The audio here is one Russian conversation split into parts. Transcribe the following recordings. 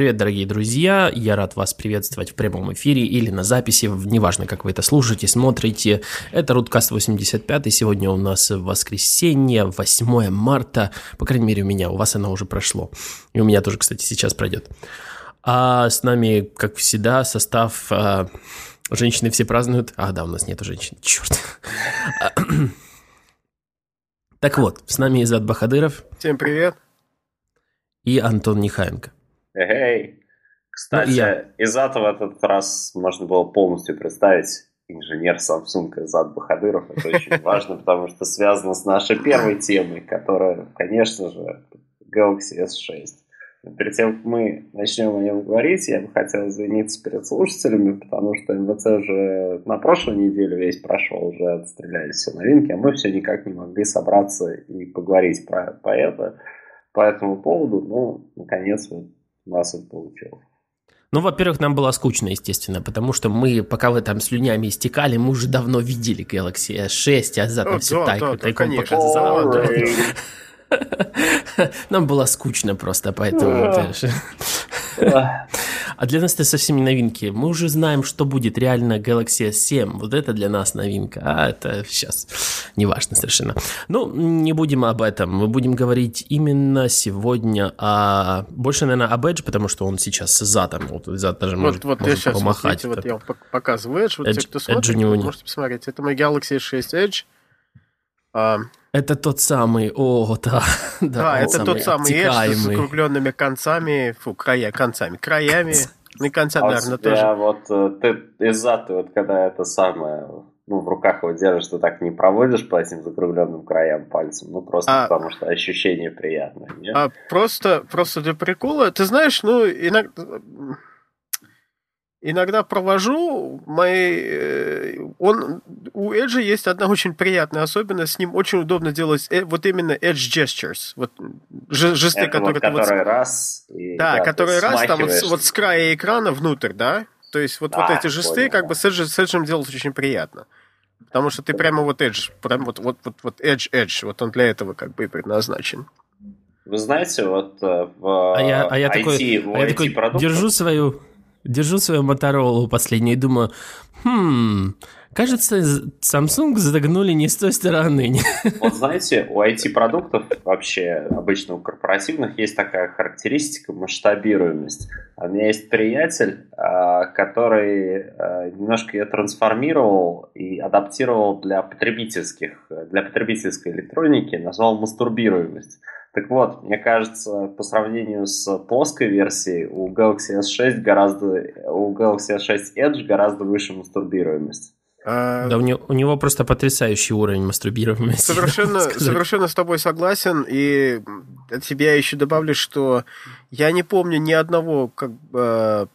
Привет, дорогие друзья! Я рад вас приветствовать в прямом эфире или на записи, неважно, как вы это слушаете, смотрите. Это Рудкаст 85, сегодня у нас воскресенье, 8 марта, по крайней мере у меня, у вас оно уже прошло. И у меня тоже, кстати, сейчас пройдет. А с нами, как всегда, состав... А, женщины все празднуют. А, да, у нас нету женщин, черт. Так вот, с нами Изат Бахадыров. Всем привет. И Антон Нехаенко. Эй, кстати, ну, я... из этого этот раз можно было полностью представить инженер Samsung Изад Бахадыров. Это очень важно, потому что связано с нашей первой темой, которая, конечно же, Galaxy S6. Но перед тем, как мы начнем о нем говорить, я бы хотел извиниться перед слушателями, потому что МВЦ уже на прошлой неделе весь прошел, уже отстрелялись все новинки, а мы все никак не могли собраться и поговорить про, про это по этому поводу. Ну, наконец, вот нас это получилось. Ну, во-первых, нам было скучно, естественно, потому что мы, пока вы там слюнями истекали, мы уже давно видели Galaxy S6, а за там все да, тайком, да, тайком показал. Нам было скучно просто, поэтому... А для нас это совсем не новинки. Мы уже знаем, что будет реально Galaxy S7. Вот это для нас новинка. А это сейчас не важно совершенно. Ну, не будем об этом. Мы будем говорить именно сегодня о... Больше, наверное, об Edge, потому что он сейчас с задом. Вот зад даже вот, может, вот может я сейчас, помахать. Вот, видите, вот я показываю Edge. Вот Edge, те, кто смотрит, Edge можете посмотреть. Это мой Galaxy S6 Edge. Это тот самый, о, да. Да, да это тот самый Edge с закругленными концами, фу, края, концами, краями. Ну и конца, а наверное, тоже. А вот э, ты из-за ты вот когда это самое, ну, в руках его держишь, ты так не проводишь по этим закругленным краям пальцем, ну, просто а, потому что ощущение приятное, нет? А просто, просто для прикола, ты знаешь, ну, иногда иногда провожу, мои, э, он, у Edge есть одна очень приятная особенность, с ним очень удобно делать э, вот именно Edge Gestures, вот жесты, Это которые... Вот, который вот, раз... И, да, да, который раз, там вот, вот с края экрана внутрь, да? То есть вот, а, вот эти жесты, понял, как бы с Edge, с Edge делать очень приятно. Потому что ты прямо вот Edge, прям вот, вот, вот, вот Edge, Edge, вот он для этого как бы и предназначен. Вы знаете, вот э, в а я, а я IT, такой, в а я такой держу свою Держу свою Моторолу последнюю и думаю, хм, кажется, Samsung загнули не с той стороны. Вот знаете, у IT-продуктов вообще, обычно у корпоративных, есть такая характеристика масштабируемость. У меня есть приятель, а, который а, немножко ее трансформировал и адаптировал для потребительских, для потребительской электроники, назвал мастурбируемость. Так вот, мне кажется, по сравнению с плоской версией, у Galaxy S6 гораздо, у Galaxy S6 Edge гораздо выше мастурбируемость. А... Да, у него, у него просто потрясающий уровень мастурбируемости. Совершенно, совершенно с тобой согласен. И от себя еще добавлю, что я не помню ни одного как бы,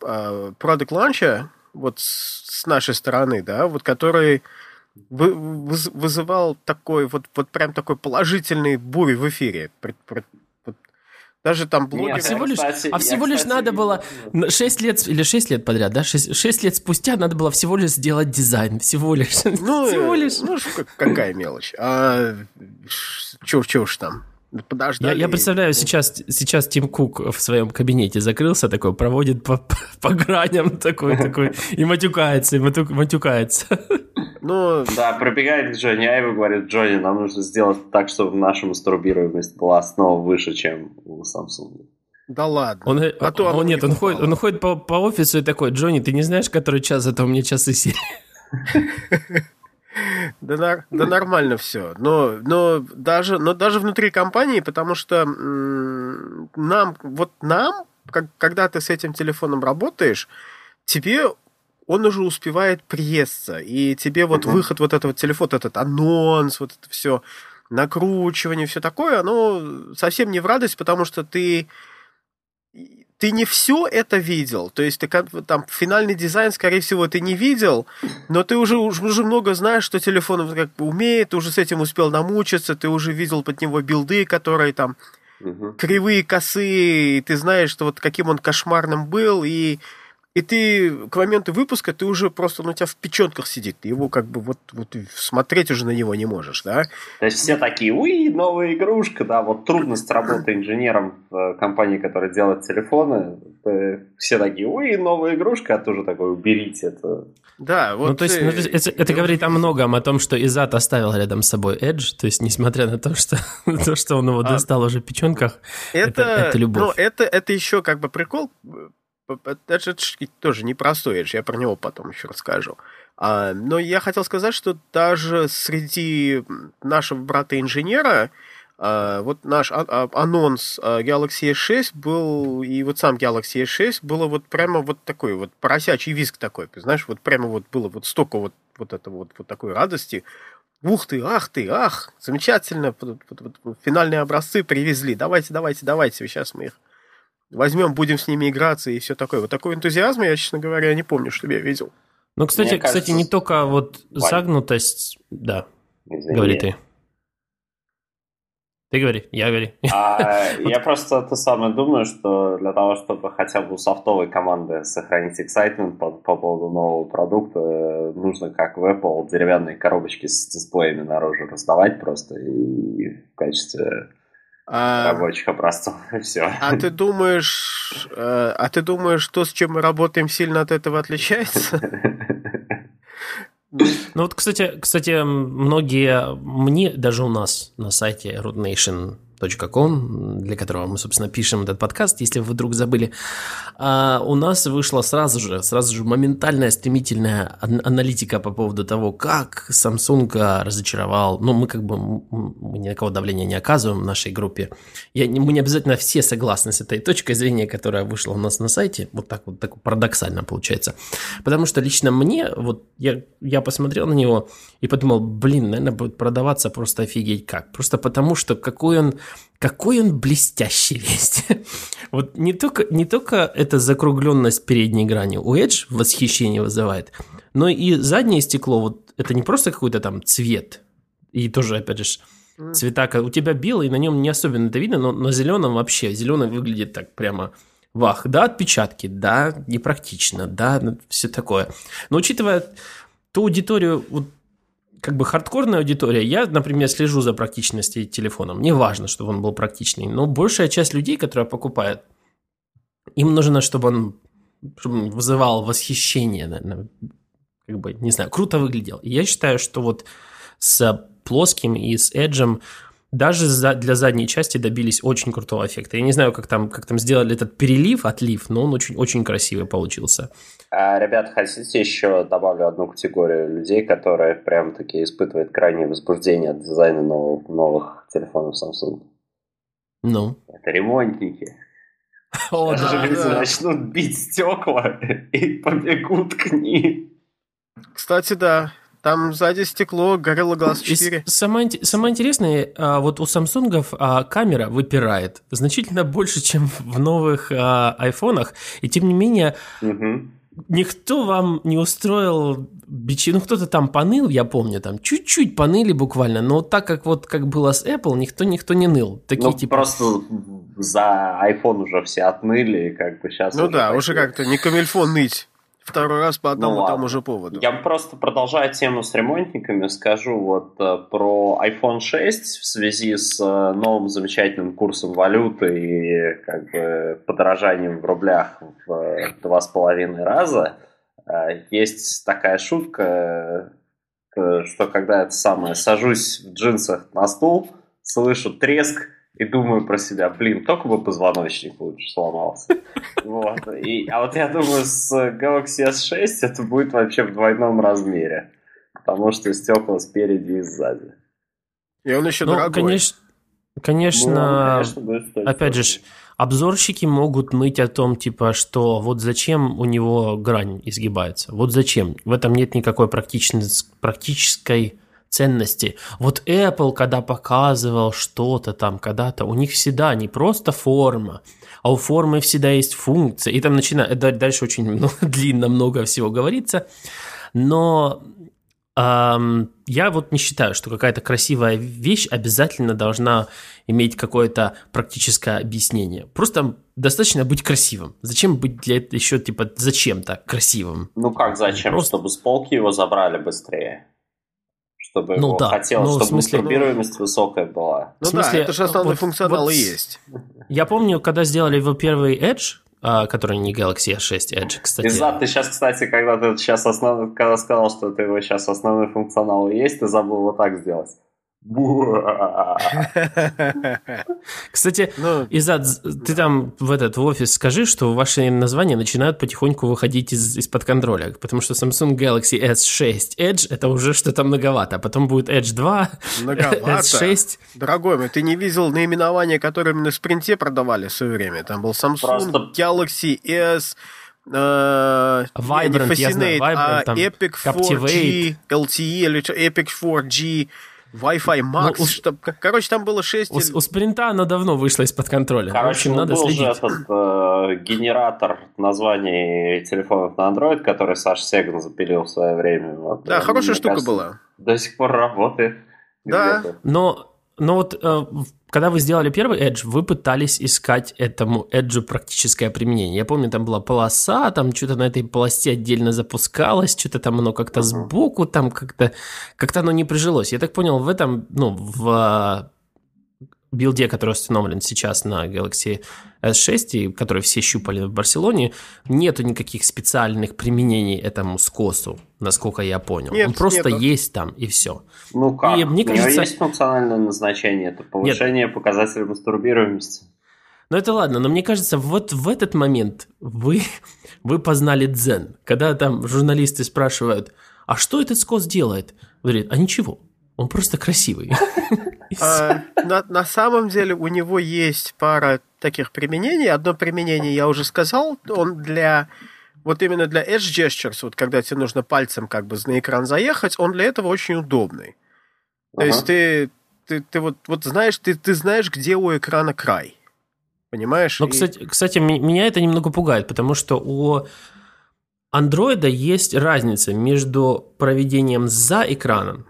продукт ланча вот с нашей стороны, да, вот который вызывал такой вот, вот прям такой положительный бурь в эфире. Даже там блогеры... а всего лишь, кстати, а всего лишь кстати, надо было 6 лет, или 6 лет подряд, да? 6, 6 лет спустя надо было всего лишь сделать дизайн. Всего лишь. Ну, всего лишь. Ну, какая мелочь. А чушь, чушь там. Подождали. Я, я представляю, сейчас, сейчас Тим Кук в своем кабинете закрылся, такой, проводит по, по граням такой, такой, и матюкается, и матюкается. Ну, да, пробегает к Джонни Айву, говорит, Джонни, нам нужно сделать так, чтобы наша мастурбируемость была снова выше, чем у Samsung. Да ладно. Он, а то он, нет, он ходит, он ходит по, по офису и такой, Джонни, ты не знаешь, который час, это у меня часы сели. Да, да нормально все. Но, но, даже, но даже внутри компании, потому что нам, вот нам, как, когда ты с этим телефоном работаешь, тебе он уже успевает приесться, и тебе вот выход вот этого телефона, этот анонс, вот это все, накручивание, все такое, оно совсем не в радость, потому что ты ты не все это видел, то есть ты там финальный дизайн, скорее всего, ты не видел, но ты уже, уже много знаешь, что телефон как бы умеет, ты уже с этим успел намучиться, ты уже видел под него билды, которые там угу. кривые, косые, и ты знаешь, что вот каким он кошмарным был, и, и ты к моменту выпуска, ты уже просто, ну, у тебя в печенках сидит, ты его как бы вот, вот смотреть уже на него не можешь, да? То есть все такие, уи, новая игрушка, да, вот трудность работы инженером в компании, которая делает телефоны, все такие, уи, новая игрушка, а ты уже такой, уберите это. Да, вот. Ну, то есть, ну, это, это говорит о многом, о том, что Изат оставил рядом с собой Edge, то есть, несмотря на то, что, то, что он его а, достал уже в печенках, это, это, это любовь. Ну, это, это еще как бы прикол, это тоже непростой я про него потом еще расскажу. А, но я хотел сказать, что даже среди нашего брата-инженера, а, вот наш а, а, анонс а, Galaxy S6 был, и вот сам Galaxy S6 было вот прямо вот такой вот поросячий визг такой, знаешь, вот прямо вот было вот столько вот, вот этого вот, вот такой радости. Ух ты, ах ты, ах, замечательно, финальные образцы привезли, давайте, давайте, давайте, сейчас мы их возьмем, будем с ними играться и все такое. Вот такой энтузиазм я, честно говоря, не помню, чтобы я видел. Ну, кстати, Мне кажется, кстати, не только вот Вань. загнутость, да, Извини. говори ты. Ты говори, я говори. А, я просто то самое думаю, что для того, чтобы хотя бы у софтовой команды сохранить excitement по, по поводу нового продукта, нужно, как в Apple, деревянные коробочки с дисплеями наружу раздавать просто и в качестве а, рабочих образцов. Все. А ты думаешь, э, а ты думаешь, то, с чем мы работаем, сильно от этого отличается? Ну вот, кстати, кстати, многие, мне даже у нас на сайте rootnation com, для которого мы, собственно, пишем этот подкаст, если вы вдруг забыли, а у нас вышла сразу же, сразу же моментальная, стремительная аналитика по поводу того, как Samsung разочаровал, ну, мы как бы, мы ни на кого давления не оказываем в нашей группе, Я, мы не обязательно все согласны с этой точкой зрения, которая вышла у нас на сайте, вот так вот так парадоксально получается, потому что лично мне, вот я, я посмотрел на него и подумал, блин, наверное, будет продаваться просто офигеть как, просто потому что какой он какой он блестящий весь. вот не только, не только эта закругленность передней грани у Edge восхищение вызывает, но и заднее стекло, вот это не просто какой-то там цвет, и тоже, опять же, цвета, у тебя белый, на нем не особенно это видно, но на зеленом вообще, зеленый выглядит так прямо вах, да, отпечатки, да, непрактично, да, ну, все такое. Но учитывая ту аудиторию, вот как бы хардкорная аудитория, я, например, слежу за практичностью телефона. Мне важно, чтобы он был практичный. Но большая часть людей, которые покупают, им нужно, чтобы он, чтобы вызывал восхищение, наверное, как бы, не знаю, круто выглядел. И я считаю, что вот с плоским и с Edge даже за, для задней части добились очень крутого эффекта. Я не знаю, как там, как там сделали этот перелив, отлив, но он очень, очень красивый получился. А, ребят, хотите еще добавлю одну категорию людей, которые прям таки испытывают крайнее возбуждение от дизайна новых, новых телефонов Samsung? Ну? Это ремонтники. О, Даже люди начнут бить стекла и побегут к ним. Кстати, да. Там сзади стекло, горело глаз 4. И самое, самое интересное, а, вот у Самсунгов а, камера выпирает значительно больше, чем в новых а, айфонах. И тем не менее, угу. никто вам не устроил бичи. Ну, кто-то там поныл, я помню, там чуть-чуть поныли буквально, но так как вот как было с Apple, никто никто не ныл. Такие, ну, типа... просто за iPhone уже все отныли, как бы сейчас... Ну да, уже как-то не камильфон ныть. Второй раз по одному ну, тому же поводу. Я просто продолжая тему с ремонтниками, скажу вот э, про iPhone 6 в связи с э, новым замечательным курсом валюты и как бы подорожанием в рублях в э, два с половиной раза. Есть такая шутка, что когда я самое сажусь в джинсах на стул, слышу треск, и думаю про себя, блин, только бы позвоночник лучше сломался. Вот. И, а вот я думаю, с Galaxy S6 это будет вообще в двойном размере. Потому что стекла спереди и сзади. И он еще ну, дорогой. Конечно, конечно, ну, конечно опять же, обзорщики могут ныть о том, типа, что вот зачем у него грань изгибается. Вот зачем. В этом нет никакой практической ценности. Вот Apple, когда показывал что-то там когда-то, у них всегда не просто форма, а у формы всегда есть функция. И там начинает, дальше очень много, длинно много всего говорится. Но эм, я вот не считаю, что какая-то красивая вещь обязательно должна иметь какое-то практическое объяснение. Просто достаточно быть красивым. Зачем быть для этого еще, типа, зачем-то красивым? Ну как зачем? Просто... Чтобы с полки его забрали быстрее. Чтобы ну, его да. хотелось, ну, чтобы смысле... мастурбируемость высокая была. Ну смысле, да, это же основной вот, функционал вот, и есть. Я помню, когда сделали его первый Edge, а, который не Galaxy S6 Edge, кстати. Изад, ты сейчас, кстати, когда ты сейчас основной, когда сказал, что ты его сейчас основной функционал есть, ты забыл вот так сделать. Кстати, ну, Изад, ты там в этот в офис скажи, что ваши названия начинают потихоньку выходить из, из-под контроля, потому что Samsung Galaxy S6 Edge это уже что-то многовато, а потом будет Edge 2, многовато. S6. Дорогой мой, ты не видел наименования, которые на спринте продавали в свое время? Там был Samsung Просто... Galaxy S, Uh, Vibrant, не, я знаю, Vibrant, а там, Epic 4G, LTE или Epic 4G, Wi-Fi Max, ну, что, короче, там было 6... У, у спринта оно давно вышло из-под контроля. Короче, в общем, ну, надо был следить. же этот э, генератор названий телефонов на Android, который Саш Сеган запилил в свое время. Вот, да, хорошая штука кажется, была. До сих пор работает. Да. Но но вот э, когда вы сделали первый Edge, вы пытались искать этому Edge практическое применение. Я помню, там была полоса, там что-то на этой полосе отдельно запускалось, что-то там оно как-то uh-huh. сбоку, там как-то как-то оно не прижилось. Я так понял, в этом, ну, в билде, который установлен сейчас на Galaxy S6, и который все щупали в Барселоне, нету никаких специальных применений этому скосу, насколько я понял. Нет, Он просто нету. есть там, и все. Ну как? И мне У него кажется- есть функциональное назначение, это повышение показателя мастурбируемости. Ну это ладно, но мне кажется, вот в этот момент вы, вы познали дзен. Когда там журналисты спрашивают, а что этот скос делает? Он говорит, а ничего, он просто красивый. А, на, на самом деле у него есть пара таких применений. Одно применение я уже сказал, он для вот именно для edge gestures, вот когда тебе нужно пальцем как бы на экран заехать, он для этого очень удобный. То Ага. есть ты, ты, ты вот, вот знаешь, ты, ты знаешь, где у экрана край. Понимаешь? Но, И- кстати, кстати, меня это немного пугает, потому что у андроида есть разница между проведением за экраном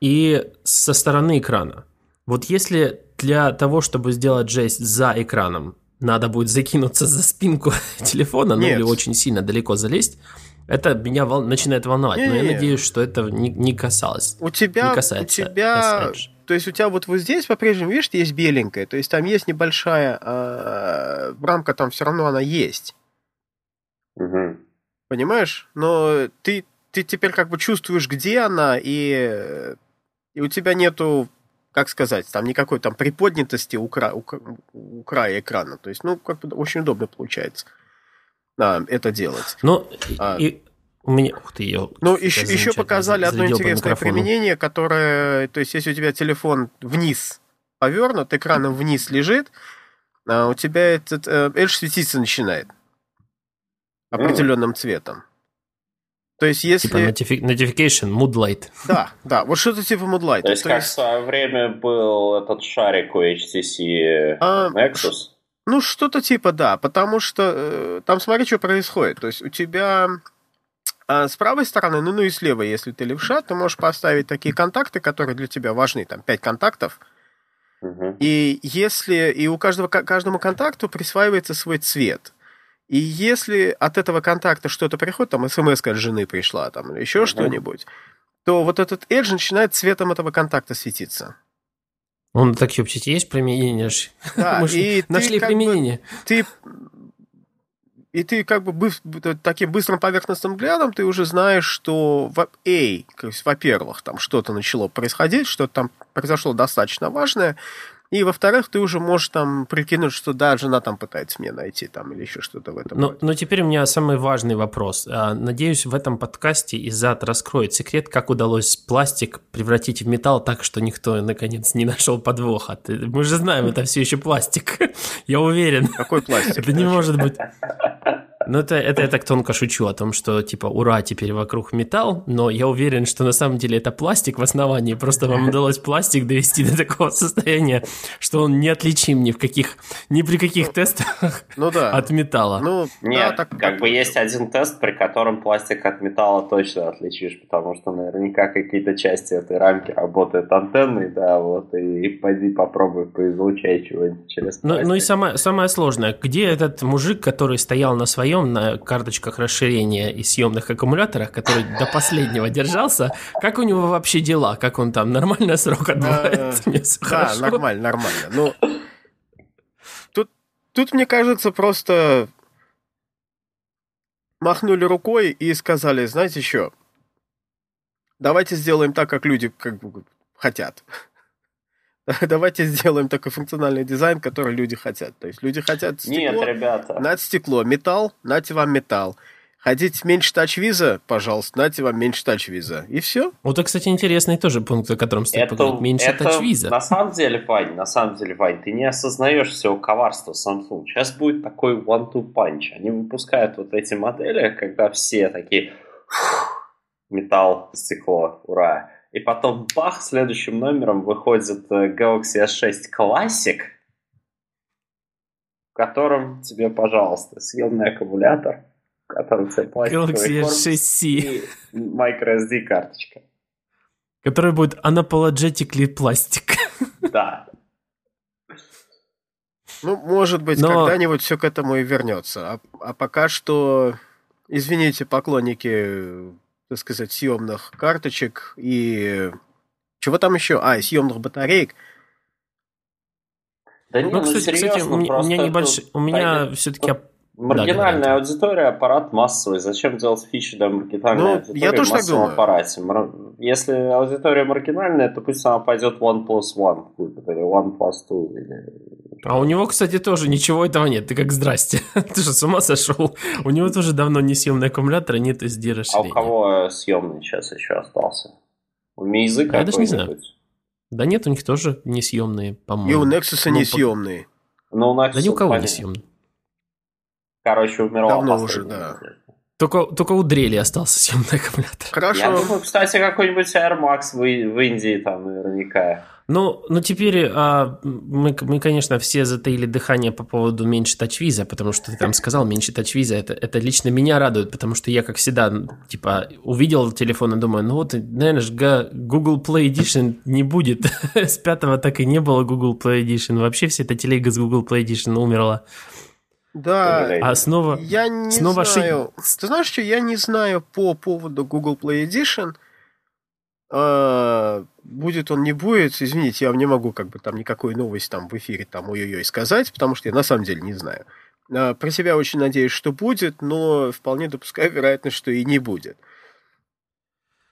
и со стороны экрана. Вот если для того, чтобы сделать жесть за экраном, надо будет закинуться за спинку телефона, ну или очень сильно далеко залезть, это меня вол- начинает волновать. Но я Не-не-не. надеюсь, что это не, не касалось. у тебя, не у касается тебя, S-Edge. то есть у тебя вот вот здесь по-прежнему, видишь, есть беленькая, то есть там есть небольшая э, рамка, там все равно она есть. Мгм. Понимаешь? Но ты, ты теперь как бы чувствуешь, где она, и, и у тебя нету, как сказать, там никакой там приподнятости у, кра- у, у края экрана. То есть, ну, как бы очень удобно получается а, это делать. Ну, А. и у меня... Ух ты, ее... Ну, еще, еще показали одно интересное применение, которое, то есть, если у тебя телефон вниз повернут, экраном вниз лежит, а у тебя этот э, Edge светиться начинает определенным цветом. То есть, если... Типа notifi- notification, mood light. Да, да, вот что-то типа Moodlight. То есть, как в свое время был этот шарик у HTC А, Nexus. Ну, что-то типа, да, потому что э, там смотри, что происходит. То есть у тебя а, с правой стороны, ну, ну и с левой, если ты левша, ты можешь поставить такие контакты, которые для тебя важны, там, 5 контактов. Мгм. И если и у каждого ка- каждому контакту присваивается свой цвет. И если от этого контакта что-то приходит, там смс от жены пришла, там, или еще Мгм. что-нибудь, то вот этот edge начинает цветом этого контакта светиться. Он так вообще есть применение? Да, Мы и нашли бы- применение. ты и ты как бы быс- таким быстрым поверхностным взглядом ты уже знаешь, что эй, то есть, во-первых, там что-то начало происходить, что-то там произошло достаточно важное, и во-вторых, ты уже можешь там прикинуть, что да, жена там пытается меня найти там или еще что-то в этом. Но, роде. но теперь у меня самый важный вопрос. А, Надеюсь, в этом подкасте Изат раскроет секрет, как удалось пластик превратить в металл так, что никто, наконец, не нашел подвоха. Мы же знаем, это все еще пластик. Я уверен. Какой пластик? Это не может быть. Ну, это, это я так тонко шучу о том, что, типа, ура, теперь вокруг металл, но я уверен, что на самом деле это пластик в основании, просто вам удалось пластик довести до такого состояния, что он неотличим ни в каких, ни при каких тестах ну, да. от металла. Ну, Нет, да, так, как бы есть один тест, при котором пластик от металла точно отличишь, потому что наверняка какие-то части этой рамки работают антенной, да, вот, и, и пойди попробуй поизлучай чего-нибудь через ну, ну и самое, самое сложное, где этот мужик, который стоял на своем своем на карточках расширения и съемных аккумуляторах, который до последнего держался. Как у него вообще дела? Как он там нормально срок отбывает? Да, нормально, нормально. Ну, тут, тут, мне кажется, просто махнули рукой и сказали, знаете что, давайте сделаем так, как люди как бы хотят. Давайте сделаем такой функциональный дизайн, который люди хотят. То есть люди хотят стекло, Нет, ребята. нате стекло, металл, нате вам металл. Хотите меньше тач-виза, пожалуйста, нате вам меньше тач-виза. И все. Вот это, кстати, интересный тоже пункт, о котором стоит это, поговорить. Меньше это, тач-виза. На самом деле, Вань, на самом деле, Вань, ты не осознаешь всего коварства Samsung. Сейчас будет такой one-two punch. Они выпускают вот эти модели, когда все такие металл, стекло, ура и потом бах, следующим номером выходит э, Galaxy S6 Classic, в котором тебе, пожалуйста, съемный аккумулятор, в котором тебе Galaxy S6C и microSD карточка. Которая будет unapologetically пластик. Да. Ну, может быть, Но... когда-нибудь все к этому и вернется. А, а пока что, извините, поклонники так сказать, съемных карточек и чего там еще? А, съемных батареек. Да ну, не, ну, кстати, серьезно, кстати, у меня небольшой, у меня все-таки Маргинальная да, аудитория, аппарат массовый. Зачем делать фичи для маргинальной ну, аудитории я тоже в массовом так аппарате? Если аудитория маргинальная, то пусть она пойдет One Plus One или One Plus Two. Или... А у него, кстати, тоже ничего этого нет. Ты как здрасте. Ты что, с ума сошел? У него тоже давно не съемный аккумулятор, нет SD расширения. А у кого съемный сейчас еще остался? У Мейзы Я даже не знаю. Да нет, у них тоже несъемные, по-моему. И у Nexus ну, несъемные. Ну, у Nexus да ни у кого не съемные. Короче, умерла Давно уже, да. Только, только у дрели остался съемный аккумулятор. Хорошо. Я думаю, кстати, какой-нибудь Air Max в, в Индии там наверняка. Ну, ну теперь а, мы, мы, конечно, все затаили дыхание по поводу меньше тачвиза, потому что ты там сказал, меньше тачвиза, это, это лично меня радует, потому что я, как всегда, типа, увидел телефон и думаю, ну вот, наверное, же Google Play Edition не будет. С пятого так и не было Google Play Edition. Вообще вся эта телега с Google Play Edition умерла. Да, а снова, я не снова знаю. Ши... Ты знаешь что, я не знаю по поводу Google Play Edition. А, будет он, не будет, извините, я не могу как бы там никакой новости там в эфире там ой-ой-ой сказать, потому что я на самом деле не знаю. А, про себя очень надеюсь, что будет, но вполне допускаю вероятность, что и не будет.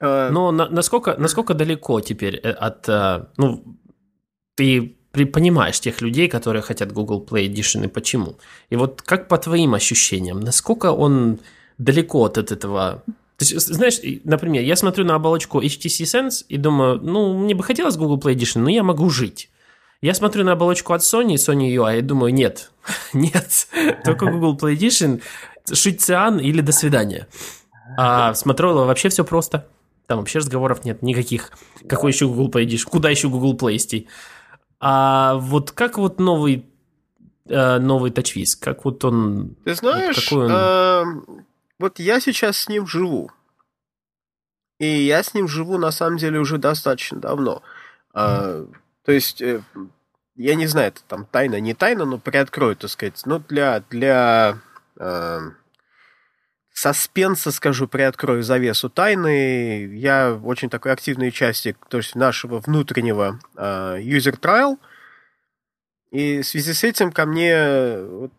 А, но на, насколько, насколько далеко теперь э, от... Э, ну, ты понимаешь тех людей, которые хотят Google Play Edition и почему. И вот как по твоим ощущениям, насколько он далеко от этого то есть, знаешь, например, я смотрю на оболочку HTC Sense и думаю, ну, мне бы хотелось Google Play Edition, но я могу жить. Я смотрю на оболочку от Sony, Sony UI, и думаю, нет, нет, только Google Play Edition, шить циан или до свидания. А с Motorola вообще все просто. Там вообще разговоров нет никаких. Какой еще Google Play Edition? Куда еще Google Play идти? А вот как вот новый э, новый TouchWiz? Как вот он... Ты знаешь, вот, он... э, вот я сейчас с ним живу. И я с ним живу, на самом деле, уже достаточно давно. Э, то есть, э, я не знаю, это там тайна, не тайна, но приоткрою, так сказать. Но для, для э, саспенса, скажу, приоткрою завесу тайны. Я очень такой активный участник то есть нашего внутреннего э, user trial. И в связи с этим ко мне вот,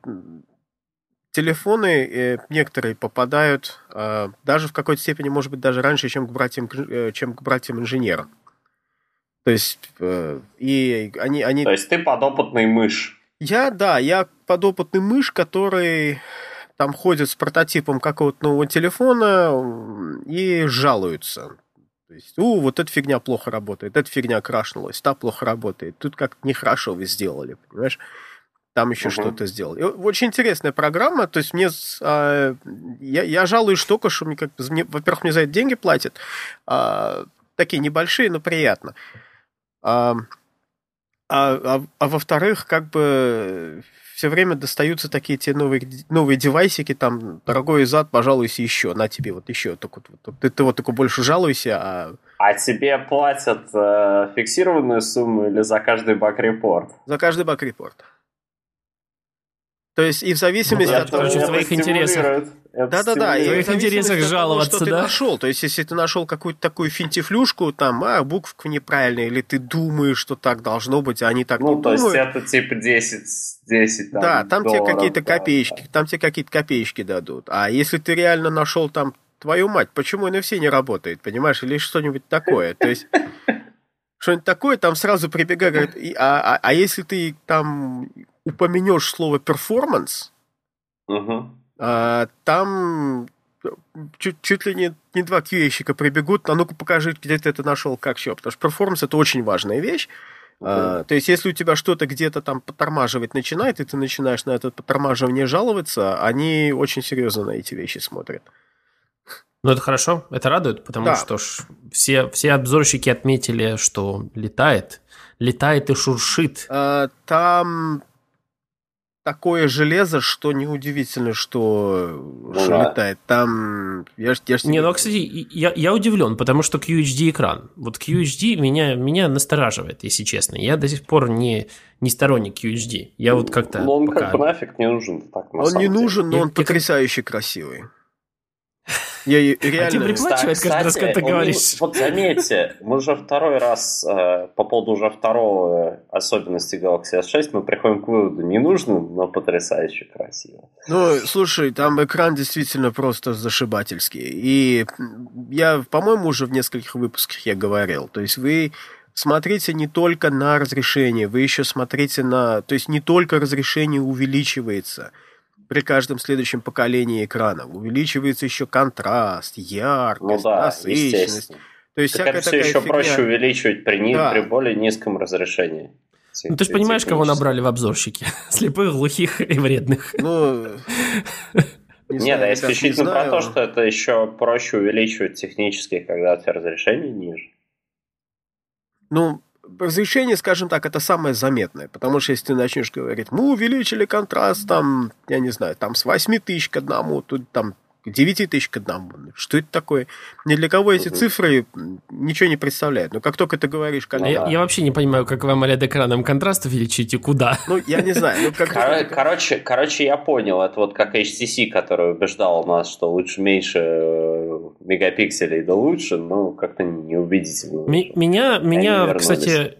телефоны э, некоторые попадают э, даже в какой-то степени, может быть, даже раньше, чем к братьям, э, чем к братьям инженерам. То есть, э, и они, они... То есть ты подопытный мышь. Я, да, я подопытный мышь, который там ходят с прототипом какого-то нового телефона и жалуются. То есть, у, вот эта фигня плохо работает, эта фигня крашнулась, та плохо работает, тут как-то нехорошо вы сделали, понимаешь? там еще uh-huh. что-то сделал. И очень интересная программа, то есть мне, а, я, я жалуюсь только, что мне, как, мне, во-первых, мне за это деньги платят, а, такие небольшие, но приятно. А, а, а, а во-вторых, как бы все время достаются такие те новые, новые девайсики, там, дорогой зад, пожалуйся еще, на тебе вот еще. Так вот, вот, ты, ты вот только больше жалуйся, а... А тебе платят э, фиксированную сумму или за каждый баг-репорт? За каждый баг-репорт. То есть и в зависимости ну, от того, что в твоих интересах. Да-да-да, и в твоих интересах жаловаться, что да? ты нашел. То есть, если ты нашел какую-то такую финтифлюшку, там, а, буквка неправильная, или ты думаешь, что так должно быть, а они так ну, не то думают. есть это типа 10, 10 там, Да, там долларов, тебе какие-то да, копеечки, да. там тебе какие-то копеечки дадут. А если ты реально нашел там твою мать, почему NFC не работает, понимаешь, или что-нибудь такое. То есть что-нибудь такое, там сразу прибегает, говорит, и- а, а, а если ты там упомянешь слово performance, Мгм. А, там чуть, чуть ли не, не два QA -щика прибегут, а ну-ка покажи, где ты это нашел, как все. Потому что performance это очень важная вещь. А, то есть, если у тебя что-то где-то там подтормаживать начинает, и ты начинаешь на это подтормаживание жаловаться, они очень серьезно на эти вещи смотрят. Ну, это хорошо, это радует, потому Да. что ж все, все обзорщики отметили, что летает, летает и шуршит. А, там такое железо, что неудивительно, что, что да. летает. Там, я ж, я ж Не, ну, кстати, и- я, я удивлен, потому что QHD экран. Вот QHD меня, меня настораживает, если честно. Я до сих пор не, не сторонник QHD. Я вот как-то Ну, он пока... как бы нафиг не нужен. Так, на он не деле. нужен, но Я- он я как- потрясающе красивый. Я и- А тебе реально... приплачивают каждый раз, когда ты говоришь. Вот заметьте, мы уже второй раз э, по поводу уже второго особенности Galaxy S6 мы приходим к выводу, не нужно, но потрясающе красиво. Ну, слушай, там экран действительно просто зашибательский. И я, по-моему, уже в нескольких выпусках я говорил. То есть вы смотрите не только на разрешение, вы еще смотрите на... То есть не только разрешение увеличивается при каждом следующем поколении экрана. Увеличивается еще контраст, Ну яркость, да, насыщенность. естественно. То есть Так всякая это все такая еще фигня. проще увеличивать при, ни- Да. при более низком разрешении. Ну, ты же понимаешь, кого набрали в обзорщики? Слепых, глухих и вредных. Ну, не Нет, знаю, а ребят, исключительно не про то, что это еще проще увеличивать технически, когда у тебя разрешение ниже. Ну, разрешение, скажем так, это самое заметное, потому что если ты начнешь говорить, мы увеличили контраст, там, я не знаю, там с 8 тысяч к одному, тут там к 9 тысяч к одному. Что это такое? Ни для кого эти Мгм. цифры ничего не представляют. Но как только ты говоришь, А Ну я, я вообще не понимаю, как вам OLED-экраном контраст увеличить и куда. ну, я не знаю, ну, как Кор- Короче, короче, я понял. Это вот как HTC, который убеждал нас, что лучше меньше э, мегапикселей, да лучше, но как-то неубедительно. Меня, меня вернулись. кстати,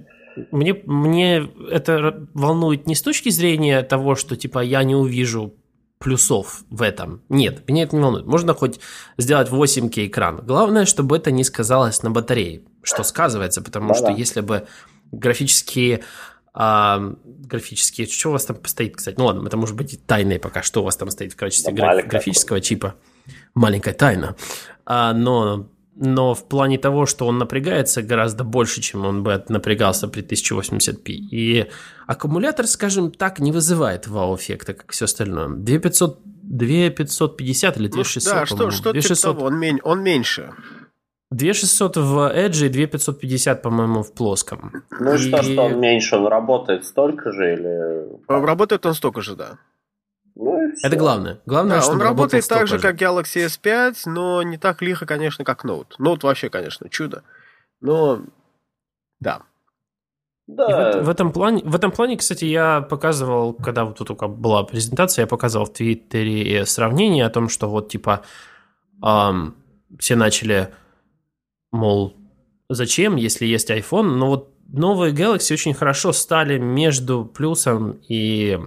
мне, мне это волнует не с точки зрения того, что типа я не увижу плюсов в этом. Нет, меня это не волнует. Можно хоть сделать 8К экран. Главное, чтобы это не сказалось на батарее, что сказывается, потому Да-да. что если бы графические а, графические, что у вас там стоит, кстати? Ну ладно, это может быть тайной пока, что у вас там стоит в качестве Да гра- графического чипа. Маленькая тайна. А, но, но в плане того, что он напрягается гораздо больше, чем он бы напрягался при 1080p. И аккумулятор, скажем так, не вызывает вау-эффекта, как все остальное. 2500, 2550 или Ну, 2600, да, что, по-моему. что типа 2600, того, он, мень- он меньше. 2600 в Edge и 2550, по-моему, в плоском. Ну и что, что он меньше, он работает столько же или... Работает он столько же, да. Ну. Это главное. Главное, Да, чтобы он работает так же, как Galaxy S5, но не так лихо, конечно, как Note. Note вообще, конечно, чудо. Но, да. И в, Да, эт- в этом плане, в этом плане, кстати, я показывал, когда вот тут только была презентация, я показывал в Твиттере сравнение о том, что вот типа ам, все начали, мол, зачем, если есть iPhone, но вот новые Galaxy очень хорошо стали между плюсом и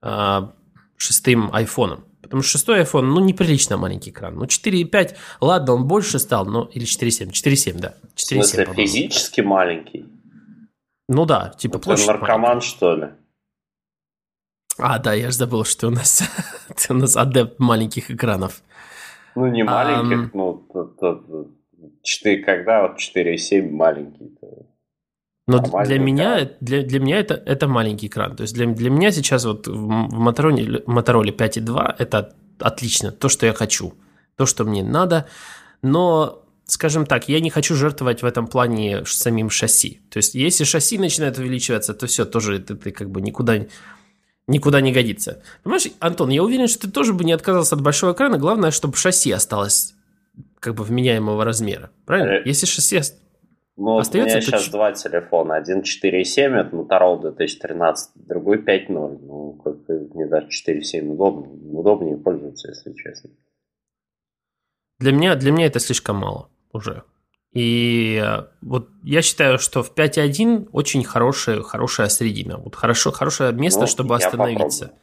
а, шестым айфоном. Потому что шестой iPhone, ну, неприлично маленький экран. Ну, 4,5, ладно, он больше стал, но... Или 4,7, 4,7, да. 4,7, в смысле, физически маленький? Ну да, типа Ты площадь наркоман, маленькая. что ли? А, да, я же забыл, что у нас, ты у нас адепт маленьких экранов. Ну, не маленьких, ну, т- т- 4, когда вот 4,7 маленький? -то? Но для меня, для, для меня это, это маленький экран. То есть для, для меня сейчас вот в Motorola, Motorola 5.2 это отлично, то, что я хочу, то, что мне надо. Но, скажем так, я не хочу жертвовать в этом плане самим шасси. То есть если шасси начинает увеличиваться, то все, тоже это ты как бы никуда, никуда не годится. Понимаешь, Антон, я уверен, что ты тоже бы не отказался от большого экрана. Главное, чтобы шасси осталось как бы вменяемого размера. Правильно? Э, если шасси ну, Остается у меня сейчас ч... два телефона. Один 4.7, это Motorola 2013, другой 5.0. Ну, как мне даже 4.7 удобно, удобнее пользоваться, если честно. Для меня, для меня это слишком мало уже. И э, вот я считаю, что в 5.1 очень хорошая, хорошая средина. Вот хорошо, хорошее место, ну, чтобы остановиться. Попробую.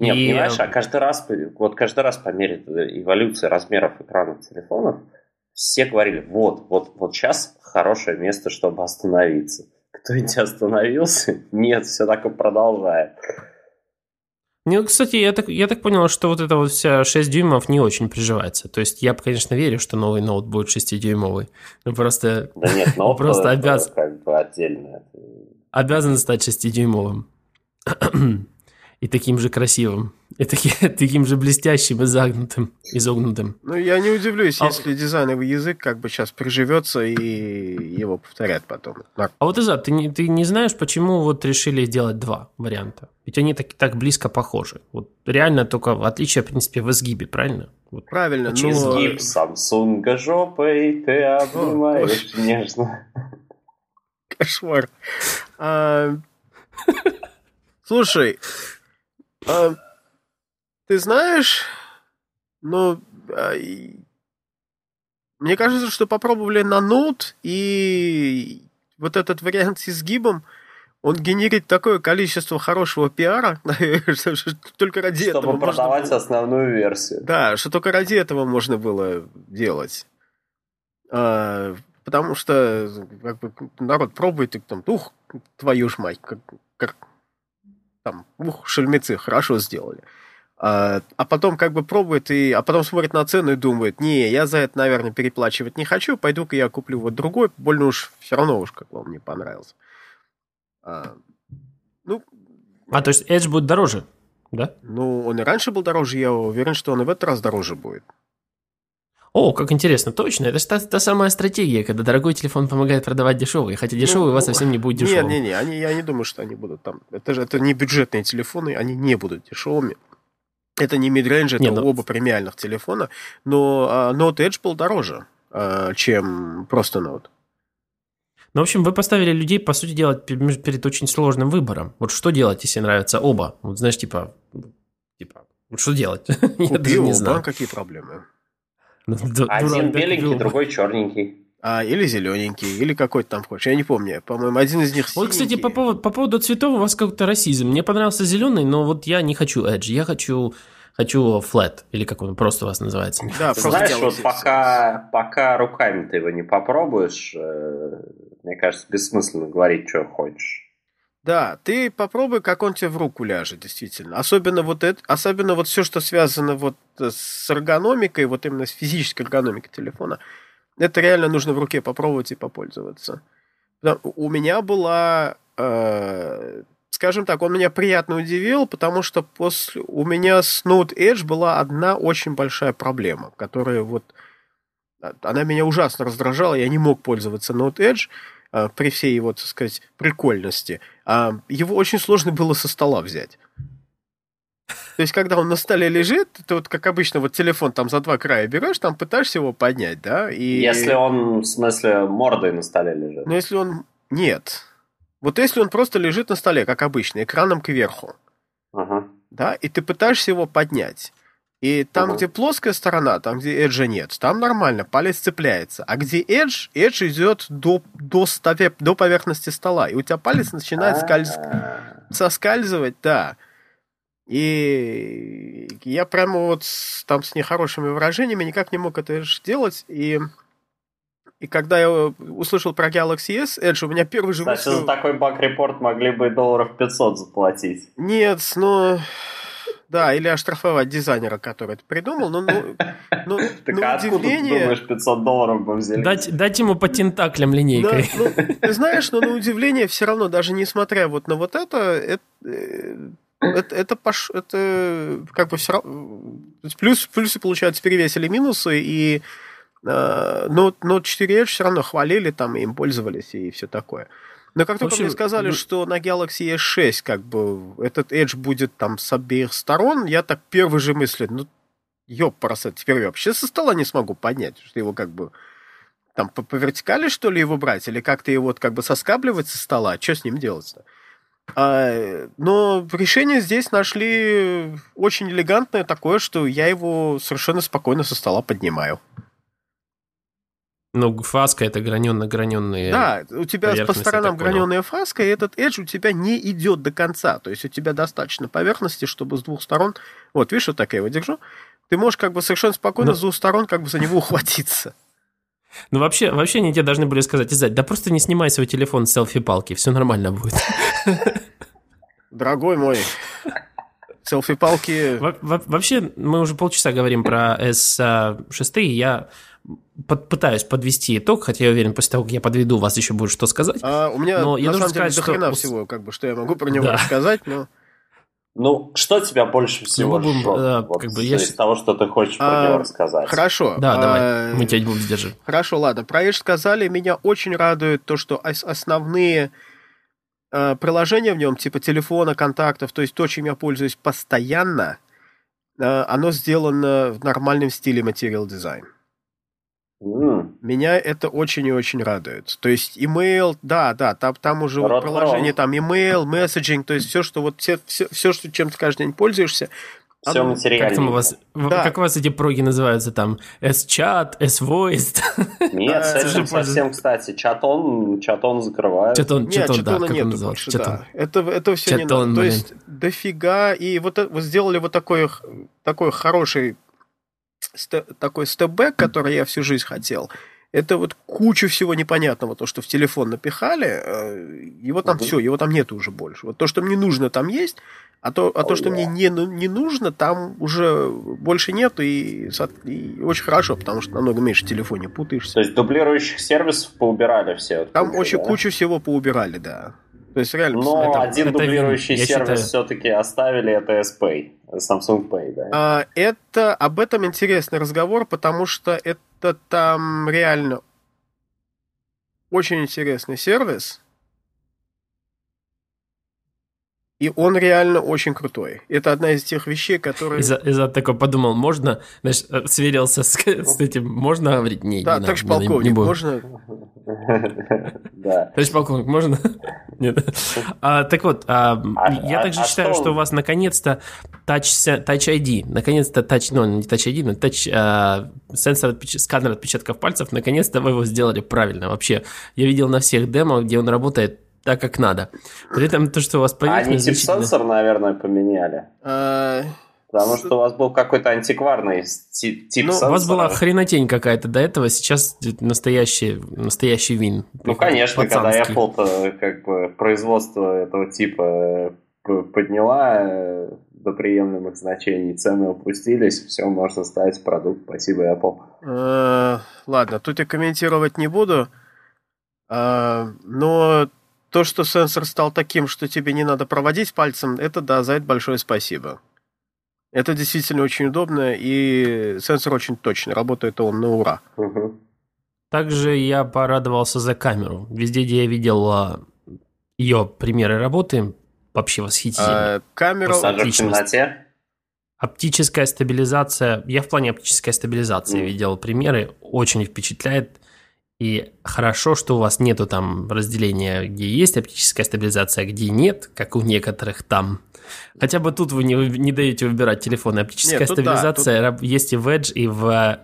Нет, и... понимаешь, а каждый раз, вот каждый раз по мере эволюции размеров экранов телефонов, все говорили, вот, вот, вот сейчас хорошее место, чтобы остановиться. Кто-нибудь остановился? Нет, все так и продолжает. Ну, кстати, я так, я так понял, что вот эта вот вся 6 дюймов не очень приживается. То есть я, конечно, верю, что новый ноут будет 6-дюймовый. Но просто... Да нет, ноут просто обязан... как бы отдельно. Обязан стать 6-дюймовым. и таким же красивым, и таки, таким же блестящим и загнутым, изогнутым. Ну, я не удивлюсь, а... если дизайновый язык как бы сейчас приживется и его повторят потом. А вот, Изад, ты не, ты не знаешь, почему вот решили сделать два варианта? Ведь они так, так близко похожи. Вот реально только отличие, в принципе, в изгибе, правильно? Вот. Правильно, но... Изгиб Samsung жопой ты обнимаешь нежно. Кошмар. А, слушай, а, ты знаешь, ну, а, мне кажется, что попробовали на ноут, и вот этот вариант с изгибом, он генерит такое количество хорошего пиара, что, что только ради Чтобы этого продавать можно... основную версию. Да, что только ради этого можно было делать. А, потому что как бы, народ пробует, и там, ух, твою ж мать, как, как, там, ух, шельмецы, хорошо сделали. А, а потом как бы пробует, и, а потом смотрит на цену и думает, не, я за это, наверное, переплачивать не хочу, пойду-ка я куплю вот другой, больно уж все равно уж как вам не понравился. А, ну, а то есть Edge будет дороже, да? Ну, он и раньше был дороже, я уверен, что он и в этот раз дороже будет. О, как интересно, точно. Это же та, та самая стратегия, когда дорогой телефон помогает продавать дешевый, хотя ну, дешевый ну, у вас совсем не будет дешевым. Не, не, не, они, я не думаю, что они будут там. Это же это не бюджетные телефоны, они не будут дешевыми. Это не мидрейндж, это не, ну... оба премиальных телефона, но а, Note Edge был дороже, а, чем просто Note. Ну, в общем, вы поставили людей, по сути дела, перед очень сложным выбором. Вот что делать, если нравятся оба? Вот знаешь, типа, типа, вот что делать? Я даже не знаю. какие проблемы? Один беленький, другой черненький. А, или зелененький, или какой-то там хочешь. Я не помню. По-моему, один из них Вот, кстати, по поводу, по поводу цветов у вас как-то расизм. Мне понравился зеленый, но вот я не хочу Edge. Я хочу хочу flat, или как он просто у вас называется. Да, Ты знаешь, вот пока, пока руками ты его не попробуешь, э, мне кажется, бессмысленно говорить, что хочешь. Да, ты попробуй, как он тебе в руку ляжет, действительно. Особенно вот это, особенно вот все, что связано вот с эргономикой, вот именно с физической эргономикой телефона, это реально нужно в руке попробовать и попользоваться. У меня была, э, скажем так, он меня приятно удивил, потому что после у меня с Note Edge была одна очень большая проблема, которая вот она меня ужасно раздражала, я не мог пользоваться Note Edge э, при всей его, так сказать, прикольности. А его очень сложно было со стола взять. То есть, когда он на столе лежит, ты вот, как обычно, вот телефон там за два края берешь, там пытаешься его поднять, да? И... Если он, в смысле, мордой на столе лежит. Ну, если он... Нет. Вот если он просто лежит на столе, как обычно, экраном кверху, ага. да, и ты пытаешься его поднять, и там, uh где плоская сторона, там, где эджа нет, там нормально, палец цепляется. А где эдж, эдж идет до, до, стопе, до поверхности стола. И у тебя палец начинает скольз... соскальзывать, да. И я прямо вот там с нехорошими выражениями никак не мог это сделать. И, и когда я услышал про Galaxy S Edge, у меня первый же... Кстати, мысль... за такой баг-репорт могли бы долларов 500 заплатить. Нет, но... Да, или оштрафовать дизайнера, который это придумал. Но, ну, ну, так на а удивление... думаешь, 500 долларов бы взяли? Дать, дать ему по тентаклям линейкой. Да, ну, ты знаешь, но на удивление все равно, даже несмотря вот на вот это, это это, это, пош, это как бы все равно... Плюс, плюсы, получается, перевесили минусы, и э, Note, Note 4 Edge все равно хвалили, там, им пользовались и все такое. Но как только общем, мне сказали, ну... что на Galaxy S6 как бы этот Edge будет там с обеих сторон, я так первой же мысли, ну, ёпарасет, теперь я вообще со стола не смогу поднять, что его как бы там по, по вертикали, что ли, его брать, или как-то его вот как бы соскабливать со стола, что с ним делать-то? А, но решение здесь нашли очень элегантное такое, что я его совершенно спокойно со стола поднимаю. Ну, фаска это граненно-граненные. Да, у тебя по сторонам граненая фаска, и этот edge у тебя не идет до конца. То есть у тебя достаточно поверхности, чтобы с двух сторон. Вот, видишь, вот так я его держу. Ты можешь как бы совершенно спокойно Но... с двух сторон как бы за него ухватиться. Ну, вообще, вообще они тебе должны были сказать, Изать, да просто не снимай свой телефон с селфи-палки, все нормально будет. Дорогой мой, селфи-палки... Во вообще, мы уже полчаса говорим про S6, я под, пытаюсь подвести итог, хотя я уверен, после того, как я подведу, у вас еще будет что сказать. А, у меня, но на я самом деле, сказать, что... всего, как бы, что я могу про него да. рассказать, но... Ну, что тебя больше всего будем, жжет, э, вот, как бы, из я... того, что ты хочешь про а, него рассказать? Хорошо. Да, а, давай, мы тебя не будем сдерживать. Хорошо, ладно. Про Edge сказали, меня очень радует то, что основные э, приложения в нем, типа телефона, контактов, то есть то, чем я пользуюсь постоянно, э, оно сделано в нормальном стиле Design. Mm. Меня это очень и очень радует. То есть email, да, да, там, там уже вот приложение, там email, messaging, то есть все, что вот все, все, все что чем ты каждый день пользуешься, все материально. Как, там у вас, да. как у вас эти проги называются там? S-чат, S-voice? Нет, с этим совсем, кстати, чатон, чатон закрывают. Чатон, чатон, да, как он называется? Больше, да. Это, это все чатон, не надо. То есть дофига, и вот, вот сделали вот такой, такой хороший такой степ-бэк, который я всю жизнь хотел, это вот куча всего непонятного, то, что в телефон напихали, э, его там угу. все, его там нету уже больше. Вот то, что мне нужно, там есть, а то, а то что мне не, ну, не нужно, там уже больше нет, и, и очень хорошо, потому что намного меньше в телефоне путаешься. То есть дублирующих сервисов поубирали все? Там очень да? кучу всего поубирали, да. То есть реально... Но это, один это дублирующий вин, сервис считаю... все-таки оставили, это S-Pay, Samsung Pay, да? А, это, об этом интересный разговор, потому что это там реально очень интересный сервис, И он реально очень крутой. Это одна из тех вещей, которые... Иза, Иза такой подумал, можно, знаешь, э, сверился с, с этим, можно говорить? Не, да, не так же полковник, не, не можно... Да. Товарищ полковник, можно? Нет. А, так вот, а, а, я также а считаю, что... что у вас наконец-то Touch, touch ID, наконец-то Touch, ну, не Touch ID, но Touch а, сенсор, отпеч... сканер отпечатков пальцев, наконец-то вы его сделали правильно. Вообще, я видел на всех демо, где он работает так, как надо. При этом то, что у вас поверхность... Они тип сенсор, наверное, поменяли. А... Потому что у вас был какой-то антикварный тип ну, сенсора. У вас была хренотень какая-то до этого, сейчас настоящий, настоящий вин. Ну, конечно, пацанский. когда Apple как бы производство этого типа э, подняла э, до приемлемых значений, цены опустились, все, можно ставить продукт. Спасибо, Apple. Э, ладно, тут я комментировать не буду, но то, что сенсор стал таким, что тебе не надо проводить пальцем, это да, за это большое спасибо. Это действительно очень удобно, и сенсор очень точный, работает он на ура. Угу. Также я порадовался за камеру. Везде, где я видел а, ее примеры работы, вообще восхитительно. А, камера... в темноте? Оптическая стабилизация. Я в плане оптической стабилизации mm. видел примеры. Очень впечатляет. И хорошо, что у вас нету там разделения, где есть оптическая стабилизация, а где нет, как у некоторых там. Хотя бы тут вы не, не даете выбирать телефон. Оптическая нет, стабилизация да, тут... есть и в Edge, и в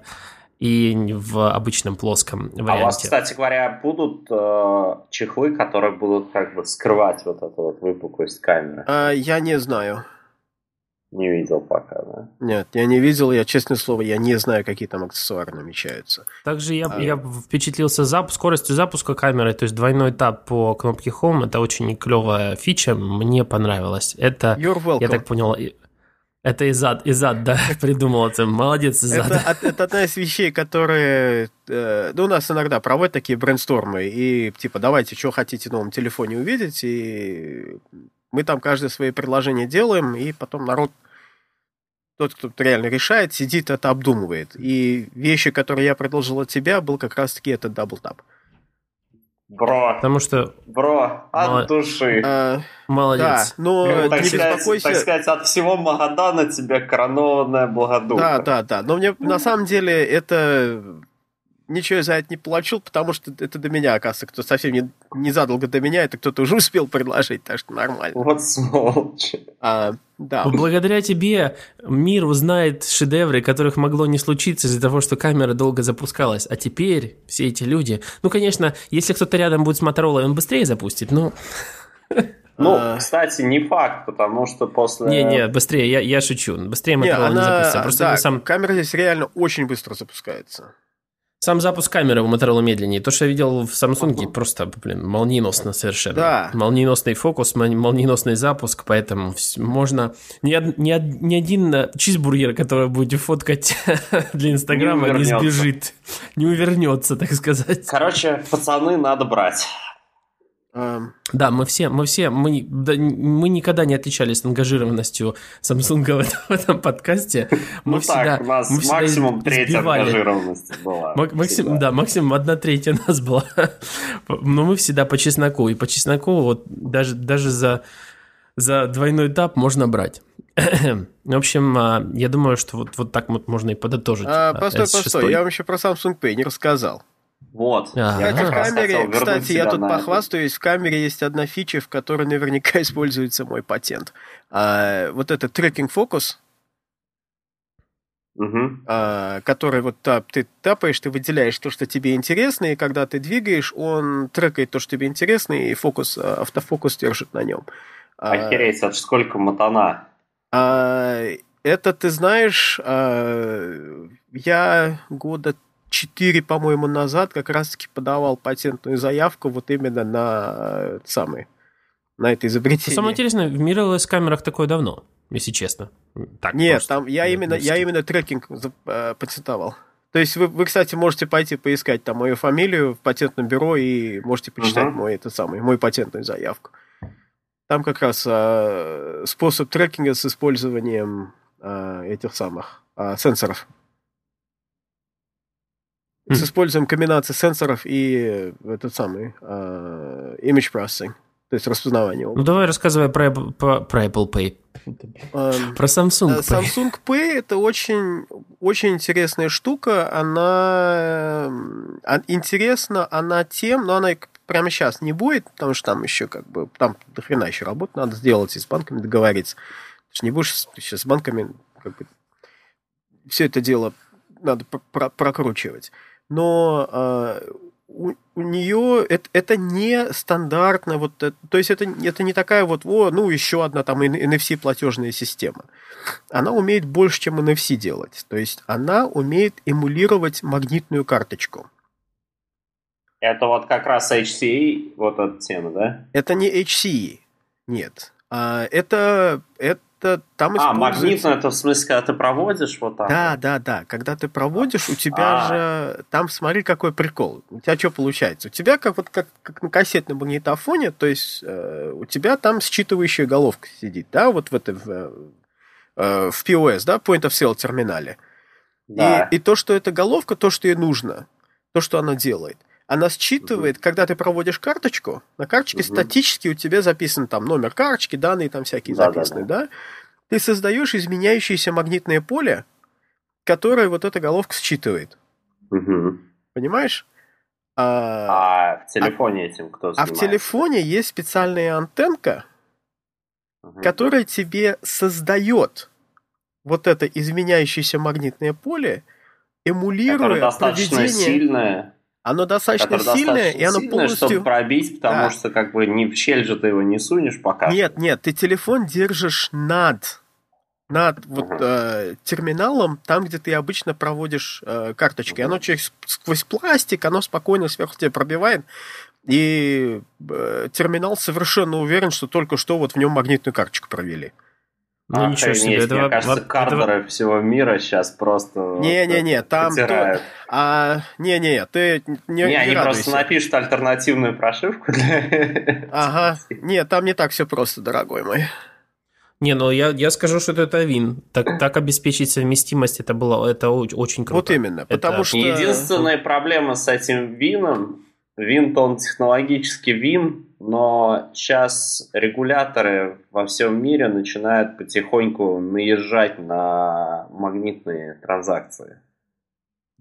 и в обычном плоском варианте. А у вас, кстати говоря, будут э, чехлы, которые будут как бы скрывать вот эту вот выпуклость камеры? А, я не знаю. Не видел пока, да? Нет, я не видел, я, честное слово, я не знаю, какие там аксессуары намечаются. Также я, а... я впечатлился зап скоростью запуска камеры, то есть двойной тап по кнопке Home, это очень клевая фича, мне понравилось. Это, You're welcome. я так понял, Это Изад, Изад, да, придумал это. Молодец, Изад. Это, это одна из вещей, которые... Э, ну, у нас иногда проводят такие брейнстормы, и типа, давайте, что хотите в новом телефоне увидеть, и мы там каждое свои предложения делаем, и потом народ, тот, кто реально решает, сидит, это обдумывает. И вещи, которые я предложил от тебя, был как раз-таки этот double tap. Бро. Потому что... Бро, от Мол... души. А, Молодец. Да, но ну, так, не сказать, беспокойся. так сказать, от всего Магадана тебе огромная благодаруха. Да, да, да. Но мне на самом деле это ничего я за это не получил, потому что это до меня, оказывается, кто совсем не, не задолго до меня, это кто-то уже успел предложить, так что нормально. Вот сволочь. А, да. Благодаря тебе мир узнает шедевры, которых могло не случиться из-за того, что камера долго запускалась. А теперь все эти люди... Ну, конечно, если кто-то рядом будет с Моторолой, он быстрее запустит, но... Ну, а... кстати, не факт, потому что после... Не-не, быстрее, я, я шучу. Быстрее Motorola не, она... не запустится. Просто да, сам... камера здесь реально очень быстро запускается. Сам запуск камеры у Motorola медленнее. То, что я видел в Samsung, просто, блин, молниеносно совершенно. Да. Молниеносный фокус, молниеносный запуск, поэтому можно... Ни, ни, ни один чизбургер, который будете фоткать для Инстаграма, не, не сбежит. Не увернется, так сказать. Короче, пацаны, надо брать. Да, мы все, мы все, мы, да, мы никогда не отличались ангажированностью Samsung в этом, в этом подкасте. Мы ну всегда, так, у нас мы максимум треть ангажированности была. Максим, да, максимум одна треть у нас была. Но мы всегда по чесноку. И по чесноку вот даже, даже за, за двойной этап можно брать. В общем, а, я думаю, что вот, вот так вот можно и подытожить. А, а постой, постой, я вам еще про Samsung Pay не рассказал. Вот. А-а-а. Я в камере, кстати, я тут похвастаюсь, в камере есть одна фича, в которой наверняка используется мой патент. А, вот это трекинг фокус, угу. а, который вот тап, ты тапаешь, ты выделяешь то, что тебе интересно, и когда ты двигаешь, он трекает то, что тебе интересно, и фокус, а, автофокус держит на нем. Охереть, а, сколько мотана? А, это, ты знаешь, а, я года 4, по-моему, назад как раз-таки подавал патентную заявку вот именно на э, самый, на это изобретение. Самое интересное, в mirrorless камерах такое давно, если честно. Так Нет, просто. там я именно, я именно трекинг э, патентовал. То есть вы, вы, кстати, можете пойти поискать там мою фамилию в патентном бюро и можете почитать uh-huh. мой, это самый, мою патентную заявку. Там как раз э, способ трекинга с использованием э, этих самых э, сенсоров с использованием комбинации сенсоров и этот самый uh, image processing, то есть распознавание. Ну давай рассказывай про, про, про Apple Pay. Um, про Samsung Pay. Samsung Pay это очень, очень интересная штука. Она интересна, она тем, но она прямо сейчас не будет, потому что там еще как бы там до хрена еще работы надо сделать и с банками договориться. Ты же не будешь сейчас с банками как бы, все это дело надо прокручивать но э, у, у нее это, это не стандартно, вот, то есть это, это не такая вот, о, ну, еще одна там NFC платежная система. Она умеет больше, чем NFC делать. То есть она умеет эмулировать магнитную карточку. Это вот как раз HCE, вот эта тема, да? Это не HCE, нет. А, это, это это там А, магнитно, это в смысле, когда ты проводишь вот так? Да, да, да. Когда ты проводишь, у тебя а. же... Там смотри, какой прикол. У тебя что получается? У тебя как вот как, как на кассетном магнитофоне, то есть э, у тебя там считывающая головка сидит, да, вот в это в, э, в POS, да, Point of Sale терминале. Да. И, и то, что эта головка, то, что ей нужно, то, что она делает – она считывает, когда ты проводишь карточку, на карточке угу. статически у тебя записан там номер карточки, данные там всякие да, записаны, да, да? Ты создаешь изменяющееся магнитное поле, которое вот эта головка считывает. Угу. Понимаешь? А, а в телефоне а, этим кто занимается? А в телефоне есть специальная антенка, угу. которая тебе создает вот это изменяющееся магнитное поле, эмулируя Которое достаточно поведение... сильное оно достаточно сильное, достаточно и оно сильное, полностью... чтобы пробить, потому да. что как бы не в щель же ты его не сунешь пока. Нет, нет, ты телефон держишь над над вот uh-huh. э, терминалом, там, где ты обычно проводишь э, карточки. Uh-huh. Оно через, сквозь пластик, оно спокойно сверху тебя пробивает, и э, терминал совершенно уверен, что только что вот в нем магнитную карточку провели. Ну Охренеть, ничего себе. Это, мне кажется, это... кардеры всего мира сейчас просто... Не-не-не, там... То... А, не-не, ты не Не, не они радуйся. просто напишут альтернативную прошивку для... Ага, нет, там не так все просто, дорогой мой. Не, ну я, я скажу, что это Вин. Так, так обеспечить совместимость, это было это очень круто. Вот именно, потому это... что... Единственная проблема с этим Вином, Вин, он технологически Вин, но сейчас регуляторы во всем мире начинают потихоньку наезжать на магнитные транзакции,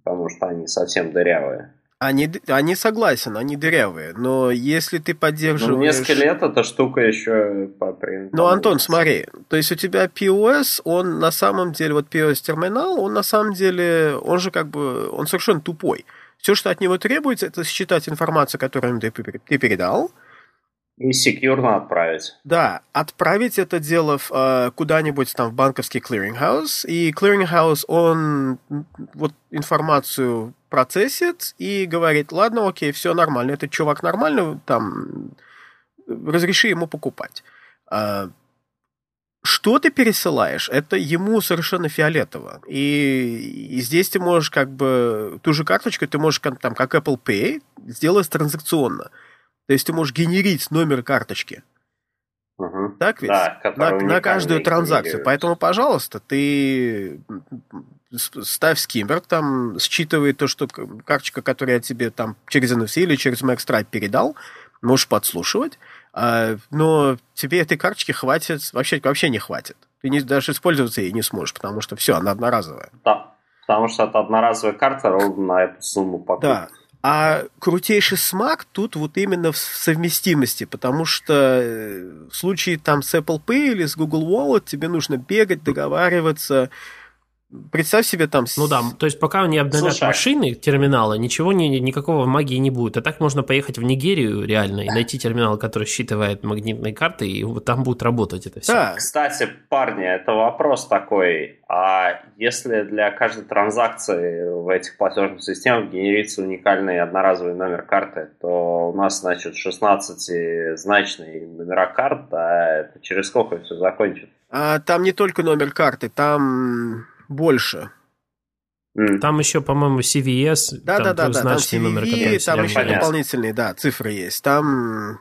потому что они совсем дырявые. Они, они согласен, они дырявые, но если ты поддерживаешь... Ну, несколько лет эта штука еще по Ну, Антон, смотри, то есть у тебя POS, он на самом деле, вот POS -терминал, он на самом деле, он же как бы, он совершенно тупой. Все, что от него требуется, это считать информацию, которую ты, ты передал, и секьюрно отправить. Да, отправить это дело в, э, куда-нибудь там в банковский clearing house, и clearing house, он вот информацию процессит и говорит, ладно, окей, все нормально, этот чувак нормальный, там, разреши ему покупать. А, что ты пересылаешь, это ему совершенно фиолетово. И, и здесь ты можешь как бы ту же карточку ты можешь там как Apple Pay сделать транзакционно. То есть ты можешь генерить номер карточки. Угу. Так ведь? Да, на, на каждую транзакцию. Поэтому, пожалуйста, ты ставь скимбер, там считывает то, что карточка, которую я тебе там через NFC или через MagStripe передал, можешь подслушивать, а, но тебе этой карточки хватит, вообще, вообще не хватит. Ты не, даже использоваться ей не сможешь, потому что все, она одноразовая. Да, потому что это одноразовая карта ровно на эту сумму покупки. Да, а крутейший смак тут вот именно в совместимости, потому что э, в случае там с Apple Pay или с Google Wallet тебе нужно бегать, договариваться, Представь себе там... Ну да, то есть пока не обновят Слушай. машины, терминалы, ничего, не, никакого магии не будет. А так можно поехать в Нигерию реально и найти терминал, который считывает магнитные карты, и вот там будет работать это все. Да. Кстати, парни, это вопрос такой. А если для каждой транзакции в этих платежных системах генерится уникальный одноразовый номер карты, то у нас, значит, 16-значные номера карт, а это через сколько все закончится? А, там не только номер карты, там больше. Там еще, по-моему, CVS, да, там да, да, да, там CVV, номер, там еще понятно. дополнительные, да, цифры есть. Там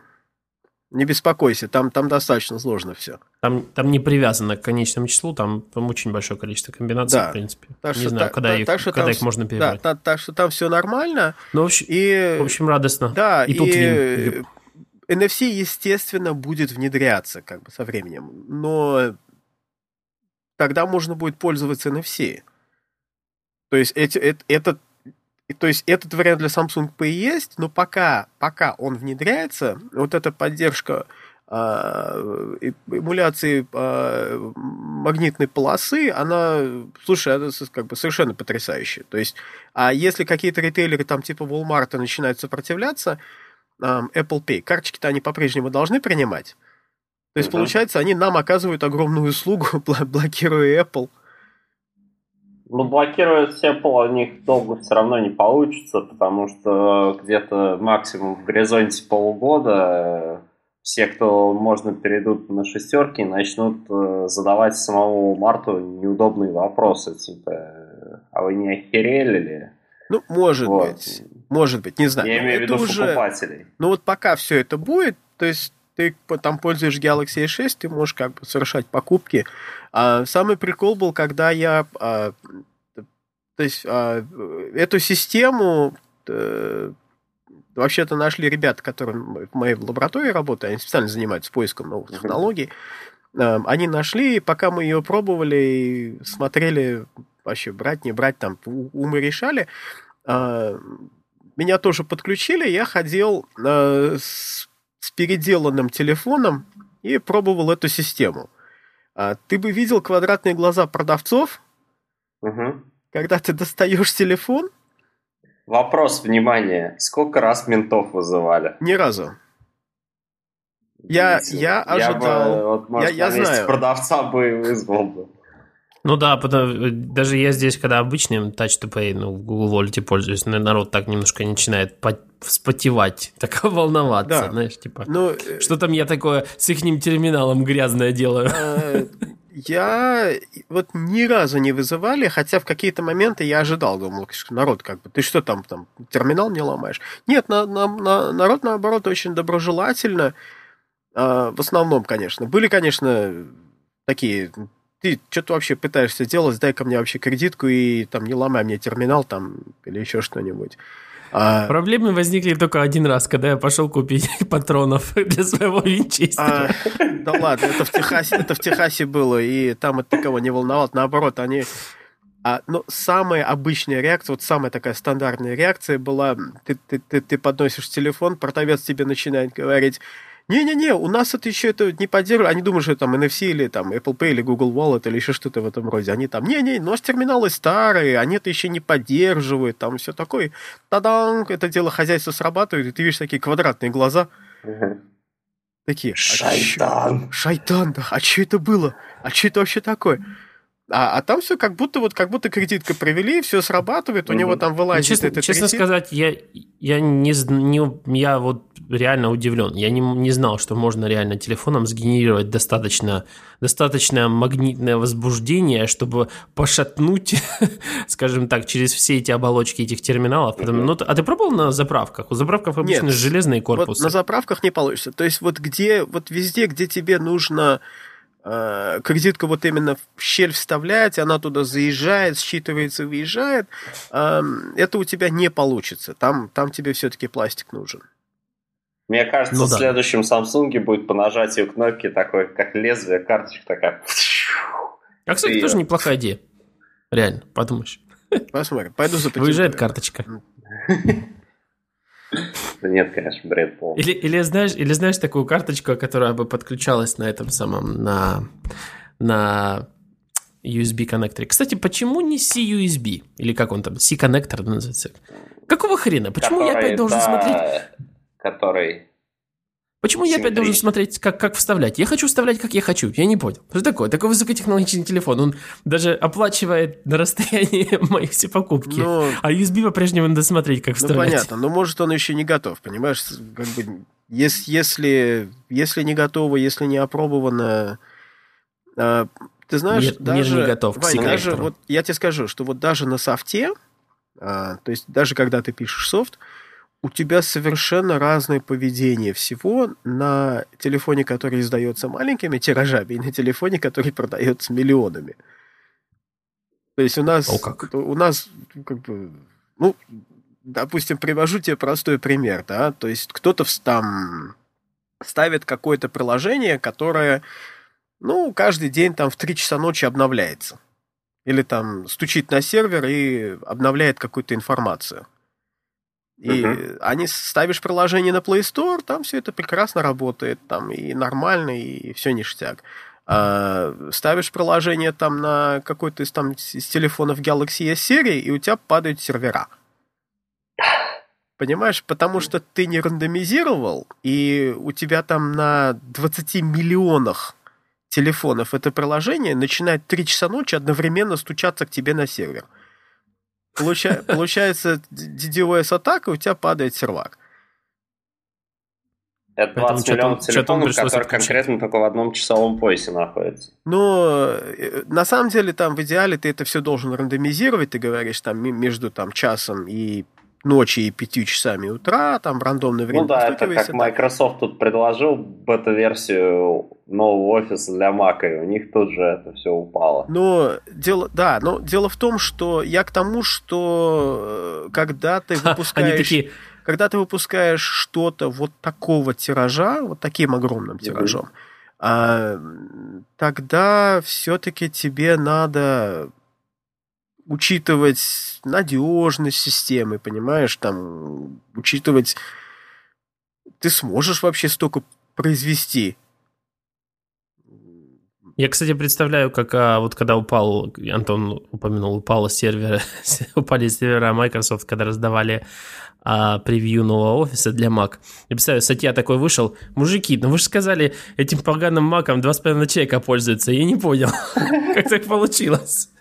не беспокойся, там, там достаточно сложно все. Там, там не привязано к конечному числу, там, там очень большое количество комбинаций, да. в принципе. Так не что, знаю, та, когда, та, их, так, что когда там, их можно перебрать. Да, так, так что там все нормально. Ну, в общем, и, в общем радостно. Да, и, и тут и, NFC, естественно, будет внедряться как бы со временем, но тогда можно будет пользоваться NFC. То есть, эти, это, этот, то есть этот вариант для Samsung Pay есть, но пока, пока он внедряется, вот эта поддержка э, эмуляции э, магнитной полосы, она, слушай, это как бы совершенно потрясающе. То есть, а если какие-то ритейлеры там типа Walmart начинают сопротивляться, э, Apple Pay, карточки-то они по-прежнему должны принимать, то есть, получается, они нам оказывают огромную услугу, блокируя Apple. Ну, блокировать Apple у них долго все равно не получится, потому что где-то максимум в горизонте полугода все, кто можно, перейдут на шестерки и начнут э, задавать самому Марту неудобные вопросы, типа, а вы не охерели ли? Ну, может вот. быть. Может быть, не знаю. Я имею в виду уже... покупателей. Ну, вот пока все это будет, то есть ты там пользуешь Galaxy S6, ты можешь как бы совершать покупки. А самый прикол был, когда я... А, то есть а, эту систему а, вообще-то нашли ребята, которые в моей лаборатории работают, они специально занимаются поиском новых технологий. А, они нашли, и пока мы ее пробовали и смотрели вообще брать, не брать, там умы решали, а, меня тоже подключили, я ходил а, с с переделанным телефоном и пробовал эту систему. А, ты бы видел квадратные глаза продавцов, угу. когда ты достаешь телефон. Вопрос, внимание, сколько раз ментов вызывали? Ни разу. Я, я ожидал. Я, бы, вот, может, я, я знаю. продавца бы вызвал бы. Ну да, потому, даже я здесь, когда обычным Touch to Pay, ну, в Google Wallet пользуюсь, народ так немножко начинает вспотевать, так волноваться, да. знаешь, типа, ну, что там я такое с их терминалом грязное делаю. Э, Я вот ни разу не вызывали, хотя в какие-то моменты я ожидал, думал, народ, как бы, ты что там, там, терминал не ломаешь? Нет, на, на, на, народ, наоборот, очень доброжелательно, э, в основном, конечно. Были, конечно, такие, ты что-то вообще пытаешься делать, дай-ка мне вообще кредитку и там не ломай мне терминал там или еще что-нибудь. А... Проблемы возникли только один раз, когда я пошел купить патронов для своего винчестера. А, да ладно, это в Техасе, это в Техасе было, и там это никого не волновало. Наоборот, они... А, ну, самая обычная реакция, вот самая такая стандартная реакция была, ты, ты, ты, ты подносишь телефон, продавец тебе начинает говорить, не-не-не, у нас это еще это не поддерживает. Они думают, что там NFC или там Apple Pay или Google Wallet или еще что-то в этом роде. Они там, не-не, у нас терминалы старые, они это еще не поддерживают, там все такое. Тадан, это дело хозяйства срабатывает, и ты видишь такие квадратные глаза. Такие. Шайтан. А шайтан, да. А что это было? А что это вообще такое? А, а там все как будто вот как будто кредитка провели, все срабатывает, у него там вылазит честно, этот Честно кредит. сказать, я, я не, не я вот реально удивлен. Я не, не знал, что можно реально телефоном сгенерировать достаточно, достаточно магнитное возбуждение, чтобы пошатнуть, скажем так, через все эти оболочки этих терминалов. Потом, ну, а ты пробовал на заправках? У заправков обычно Нет, железные корпусы. Вот на заправках не получится. То есть вот где, вот везде, где тебе нужно Э, кредитку вот именно в щель вставлять, она туда заезжает, считывается, выезжает, эм, это у тебя не получится. Там, там тебе все-таки пластик нужен. Мне кажется, ну, в да. следующем Samsung будет по нажатию кнопки такой, как лезвие, карточка такая. А, кстати, И... тоже неплохая идея. Реально, подумаешь. Посмотрим. Пойду за Выезжает карточка. Да нет, конечно, бред полный. Или, или, знаешь, или знаешь такую карточку, которая бы подключалась на этом самом, на, на USB коннекторе. Кстати, почему не C-USB? Или как он там, C-коннектор называется? Какого хрена? Почему который, я опять должен да, смотреть... Который Почему я опять должен смотреть, как, как вставлять? Я хочу вставлять, как я хочу. Я не понял. Что такое? Такой высокотехнологичный телефон. Он даже оплачивает на расстоянии мои все покупки. Но... Ну, а USB по-прежнему надо смотреть, как ну, вставлять. Ну, понятно. Но может он еще не готов, понимаешь? Как бы, если, если не готово, если не опробовано... А, ты знаешь, Нет, даже... не готов Вань, даже вот я тебе скажу, что вот даже на софте, а, то есть даже когда ты пишешь софт, у тебя совершенно разное поведение всего на телефоне, который издается маленькими тиражами, и на телефоне, который продается миллионами. То есть у нас, О, как. у нас, как бы, ну, допустим, привожу тебе простой пример, да, то есть кто-то там ставит какое-то приложение, которое, ну, каждый день там в 3 часа ночи обновляется. Или там стучит на сервер и обновляет какую-то информацию. И uh-huh. они ставишь приложение на Play Store, там все это прекрасно работает, там и нормально, и все ништяк. А, ставишь приложение там на какой-то из, там, из телефонов Galaxy S серии, и у тебя падают сервера. Понимаешь, потому что ты не рандомизировал, и у тебя там на 20 миллионах телефонов это приложение начинает 3 часа ночи одновременно стучаться к тебе на сервер. Получа... Получается, DDoS-атака, у тебя падает сервак. Это 20 Поэтому миллионов телефонов, которые конкретно только в одном часовом поясе находятся. Но э, на самом деле там в идеале ты это все должен рандомизировать, ты говоришь там между там часом и ночи и пятью часами утра, там рандомное время. Ну да, это как да. Microsoft тут предложил бета-версию нового офиса для Mac, и у них тут же это все упало. Но дело, да, но дело в том, что я к тому, что э, когда ты выпускаешь... такие... Когда ты выпускаешь что-то вот такого тиража, вот таким огромным тиражом, а, тогда все-таки тебе надо учитывать надежность системы, понимаешь, там, учитывать, ты сможешь вообще столько произвести. Я, кстати, представляю, как а, вот когда упал, Антон упомянул, упало сервера, упали сервера Microsoft, когда раздавали а, превью нового офиса для Mac. Я представляю, статья такой вышел, мужики, ну вы же сказали, этим поганым Маком 2,5 человека пользуются, я не понял, как так получилось.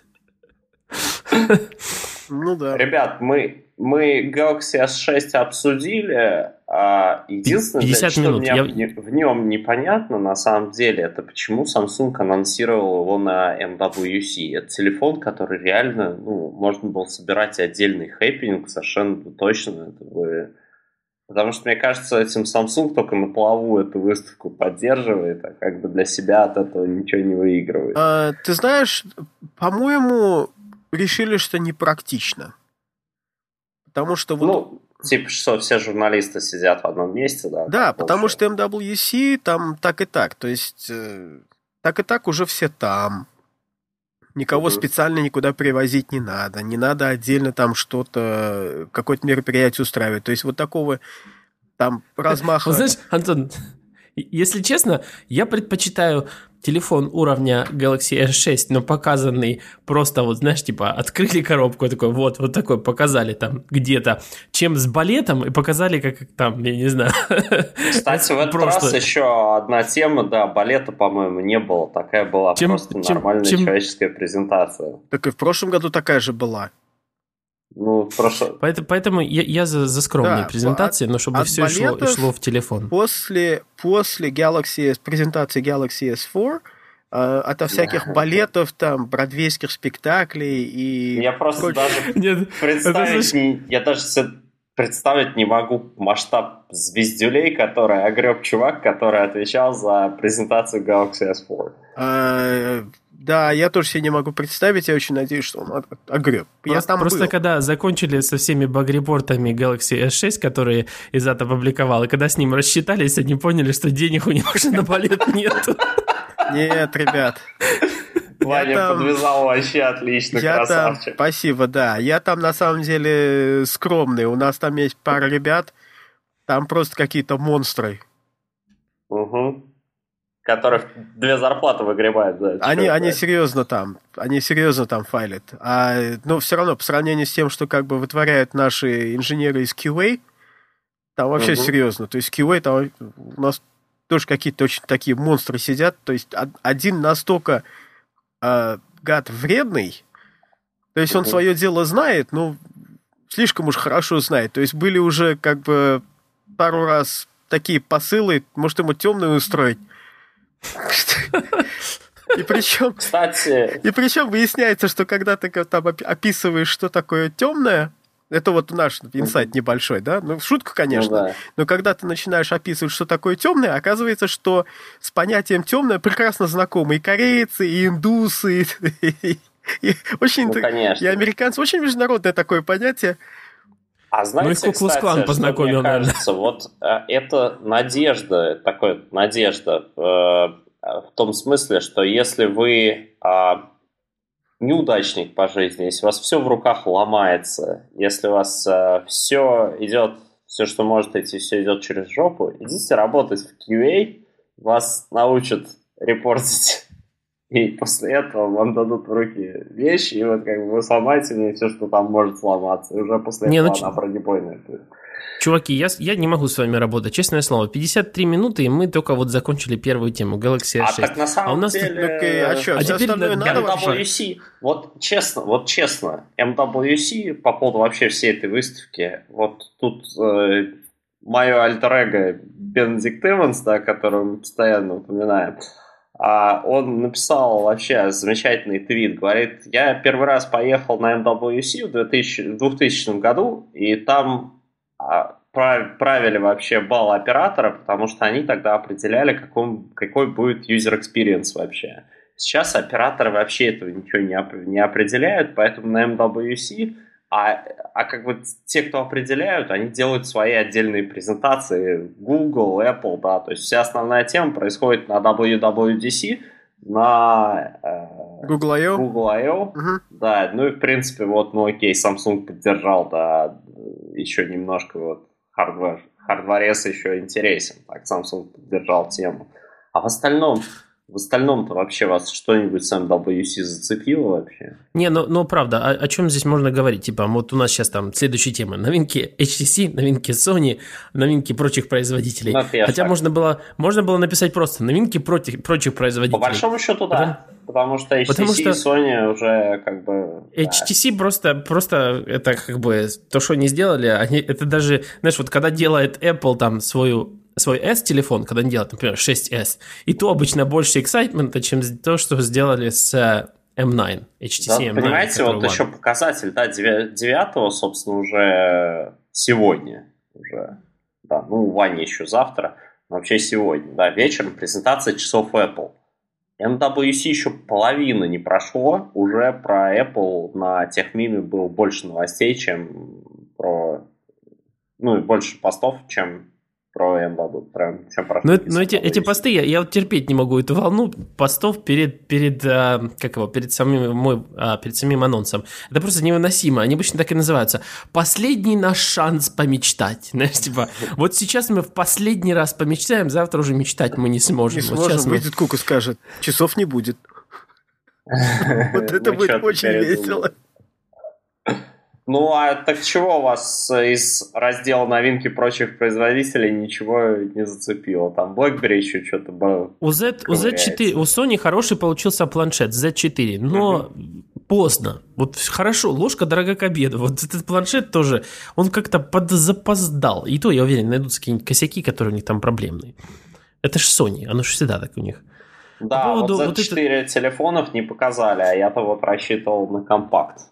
Ну да. Ребят, мы, мы Galaxy S6 обсудили. А единственное, 50 что минут. мне я... в нем непонятно на самом деле, это почему Samsung анонсировал его на MWC. Это телефон, который реально, ну, можно было собирать отдельный хэппинг, совершенно точно. Это бы Потому что, мне кажется, этим Samsung только на плаву эту выставку поддерживает, а как бы для себя от этого ничего не выигрывает. А, ты знаешь, по-моему, решили, что непрактично. Потому что вот... Ну, типа, что все журналисты сидят в одном месте, да? Да, потому что MWC там так и так. То есть, э, так и так уже все там. Никого угу. специально никуда привозить не надо. Не надо отдельно там что-то, какое-то мероприятие устраивать. То есть вот такого там размаха... Знаешь, Антон, если честно, я предпочитаю телефон уровня Galaxy S6, но показанный просто вот, знаешь, типа открыли коробку, такой вот, вот такой показали там где-то, чем с балетом и показали, как там, я не знаю. Кстати, в этот просто... раз еще одна тема, да, балета, по-моему, не было, такая была чем, просто чем, нормальная чем... человеческая презентация. Так и в прошлом году такая же была. Ну, прошло... Поэтому, поэтому я, я за, за скромные да, презентации, от, но чтобы все шло, шло в телефон. После, после Galaxy, презентации Galaxy S4 э, ото всяких балетов, там, бродвейских спектаклей и... Я просто даже Нет, представить, это... не, я даже представить не могу масштаб звездюлей, который огреб чувак, который отвечал за презентацию Galaxy S4. Да, я тоже себе не могу представить, я очень надеюсь, что он огреб. Просто, я там просто был. когда закончили со всеми багрепортами Galaxy S6, которые Изат опубликовал, и когда с ним рассчитались, они поняли, что денег у них уже на балет нет. Нет, ребят. Ваня там, подвязал вообще отлично, я красавчик. Там, спасибо, да. Я там на самом деле скромный. У нас там есть пара ребят, там просто какие-то монстры. Угу которых две зарплаты выгребают за это. Они, они серьезно там, они серьезно там файлят. А, но все равно, по сравнению с тем, что как бы вытворяют наши инженеры из QA, там вообще угу. серьезно. То есть QA там у нас тоже какие-то очень такие монстры сидят. То есть один настолько э, гад вредный, то есть он угу. свое дело знает, но слишком уж хорошо знает. То есть были уже как бы пару раз такие посылы, может ему темную устроить. И причем, Кстати... и причем выясняется, что когда ты там описываешь, что такое темное, это вот наш инсайт небольшой, да? Ну, шутка, конечно. Ну, да. Но когда ты начинаешь описывать, что такое темное, оказывается, что с понятием темное прекрасно знакомы и корейцы, и индусы, и, и, очень, ну, конечно. и американцы. Очень международное такое понятие. А знаете, ну, кстати, что познакомил, мне кажется, вот э, это надежда, такой надежда э, в том смысле, что если вы э, неудачник по жизни, если у вас все в руках ломается, если у вас э, все идет, все, что может идти, все идет через жопу, идите работать в QA, вас научат репортить и после этого вам дадут в руки вещи, и вот как бы вы сломаете мне все, что там может сломаться. И уже после не, этого ну, она бронебойная. Чуваки, я, я не могу с вами работать, честное слово. 53 минуты, и мы только вот закончили первую тему Galaxy S6. А так на самом а у нас деле... Тут... Okay, а что, а теперь надо MWC, вот честно, вот честно, MWC по поводу вообще всей этой выставки, вот тут э, мое альтер-эго Бенедикт Эванс, да, которого мы постоянно упоминаем, а он написал вообще замечательный твит. Говорит, я первый раз поехал на MWC в 2000, 2000 году, и там а, правили вообще балл оператора, потому что они тогда определяли, каком, какой будет user experience вообще. Сейчас операторы вообще этого ничего не, не определяют, поэтому на MWC а, а как бы те, кто определяют, они делают свои отдельные презентации. Google, Apple, да, то есть вся основная тема происходит на WWDC, на э, Google I/O. Google I/O. Угу. Да, ну и в принципе вот, ну окей, Samsung поддержал, да, еще немножко вот hardware, hardware еще интересен, так Samsung поддержал тему. А в остальном, в остальном-то вообще вас что-нибудь с MWC зацепило вообще? Не, ну, ну правда, о, о чем здесь можно говорить? Типа, вот у нас сейчас там следующая тема. Новинки HTC, новинки Sony, новинки прочих производителей. Ну, Хотя можно было, можно было написать просто новинки прочих, прочих производителей. По большому счету, да. Потому, потому что HTC потому что и Sony уже как бы... HTC да. просто, просто это как бы то, что они сделали, они, это даже, знаешь, вот когда делает Apple там свою свой S-телефон, когда они делают, например, 6S, и то обычно больше эксайтмента, чем то, что сделали с M9, HTC да, M9. Понимаете, вот One. еще показатель, да, 9, собственно, уже сегодня. Уже, да, ну, Ваня еще завтра, но вообще сегодня, да, вечером презентация часов Apple. MWC еще половина не прошло, уже про Apple на техмиме было больше новостей, чем про... Ну, и больше постов, чем про МБА прям про Но, но эти, эти посты, я, я вот терпеть не могу эту волну постов перед, перед а, как его, перед самим, мой, а, перед самим анонсом. Это просто невыносимо. Они обычно так и называются. Последний наш шанс помечтать. Знаешь, типа, вот сейчас мы в последний раз помечтаем, завтра уже мечтать мы не сможем. Не сможем, вот выйдет Кука скажет, часов не будет. Вот это будет очень весело. Ну, а так чего у вас из раздела новинки прочих производителей ничего не зацепило? Там BlackBerry еще что-то было. У, Z, у Z4, у Sony хороший получился планшет Z4, но угу. поздно. Вот хорошо, ложка дорога к обеду. Вот этот планшет тоже, он как-то подзапоздал. И то, я уверен, найдутся какие-нибудь косяки, которые у них там проблемные. Это же Sony, оно же всегда так у них. Да, По поводу, вот Z4 вот это... телефонов не показали, а я-то вот рассчитывал на компакт.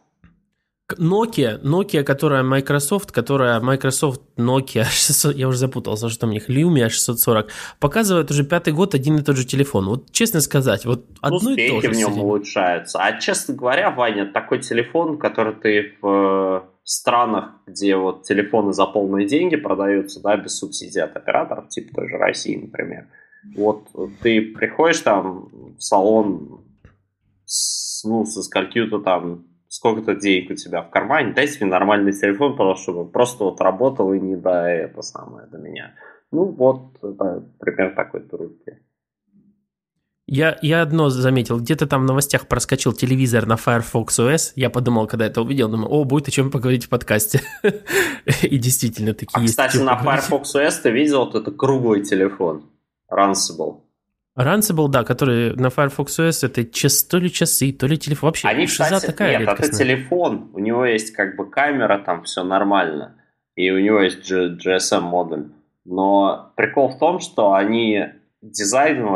Nokia, Nokia, которая Microsoft, которая Microsoft Nokia 600, я уже запутался, что у них, Lumia 640, показывает уже пятый год один и тот же телефон. Вот честно сказать, вот одно Успехи и то же. в нем сидим. улучшаются. А честно говоря, Ваня, такой телефон, который ты в э, странах, где вот телефоны за полные деньги продаются, да, без субсидий от операторов, типа той же России, например. Вот ты приходишь там в салон с, ну, со скольки-то там сколько-то денег у тебя в кармане, дайте мне нормальный телефон, просто чтобы просто вот работал и не до это самое, до меня. Ну вот, это пример такой трубки. Я, я одно заметил, где-то там в новостях проскочил телевизор на Firefox OS. Я подумал, когда это увидел, думаю, о, будет о чем поговорить в подкасте. И действительно такие а, есть. Кстати, на Firefox OS ты видел, вот это круглый телефон, Runcible. Runcible, да, который на Firefox OS, это час, то ли часы, то ли телефон. Вообще, Они, кстати, такая нет, редкостная. это телефон. У него есть как бы камера, там все нормально. И у него есть GSM модуль. Но прикол в том, что они дизайн,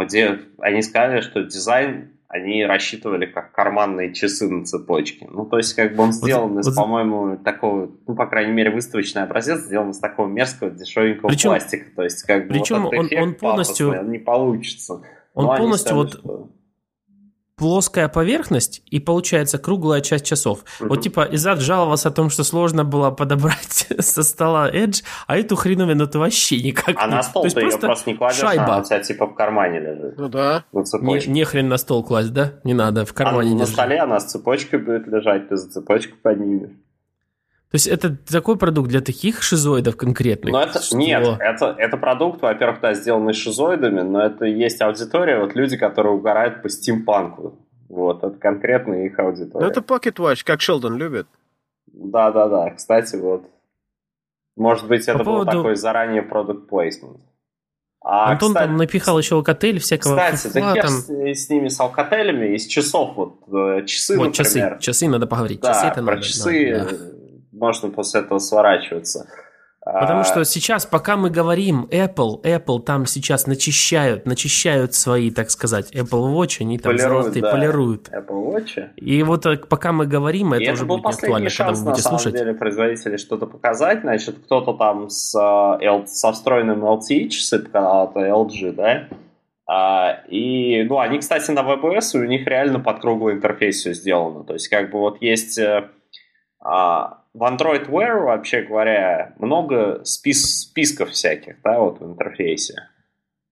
они сказали, что дизайн они рассчитывали как карманные часы на цепочке. Ну, то есть, как бы он сделан вот, из, вот... по-моему, такого, ну, по крайней мере, выставочный образец сделан из такого мерзкого, дешевенького причем, пластика. То есть, как бы причем вот он, он полностью... Пафосный, он не получится. Он Но полностью вот... Что плоская поверхность и получается круглая часть часов. Mm-hmm. Вот типа Изад жаловался о том, что сложно было подобрать со стола Edge, а эту хреновину ты вообще никак А на стол ты ее просто не кладешь, шайба. она у тебя типа в кармане лежит. Ну да. Не, не хрен на стол класть, да? Не надо, в кармане а на столе она с цепочкой будет лежать, ты за цепочку поднимешь. То есть это такой продукт для таких шизоидов конкретных? Но это, что... Нет, это, это продукт, во-первых, да, сделанный шизоидами, но это есть аудитория, вот люди, которые угорают по стимпанку. Вот, это конкретно их аудитория. Ну, это Pocket Watch, как Шелдон любит. Да-да-да, кстати, вот. Может быть, это по поводу... был такой заранее продукт placement. А, Антон кстати, там напихал еще алкотель всякого Кстати, фуфла, там... с, с ними, с алкотелями, из часов, вот э, часы, вот, например. часы, часы надо поговорить. Да, часы это про надо, часы да, да можно после этого сворачиваться. Потому а... что сейчас, пока мы говорим Apple, Apple там сейчас начищают, начищают свои, так сказать, Apple Watch, они там полируют, золотые да. полируют. Apple Watch. И вот э, пока мы говорим, это, это уже будет актуально, шанс, когда вы будете на слушать. Самом деле производители что-то показать, значит, кто-то там с, э, со встроенным LTE часы показал, это LG, да? А, и, ну, они, кстати, на WebOS, у них реально под круглый интерфейс все сделано. То есть, как бы вот есть... Э, а, в Android Wear, вообще говоря, много спис списков всяких, да, вот в интерфейсе.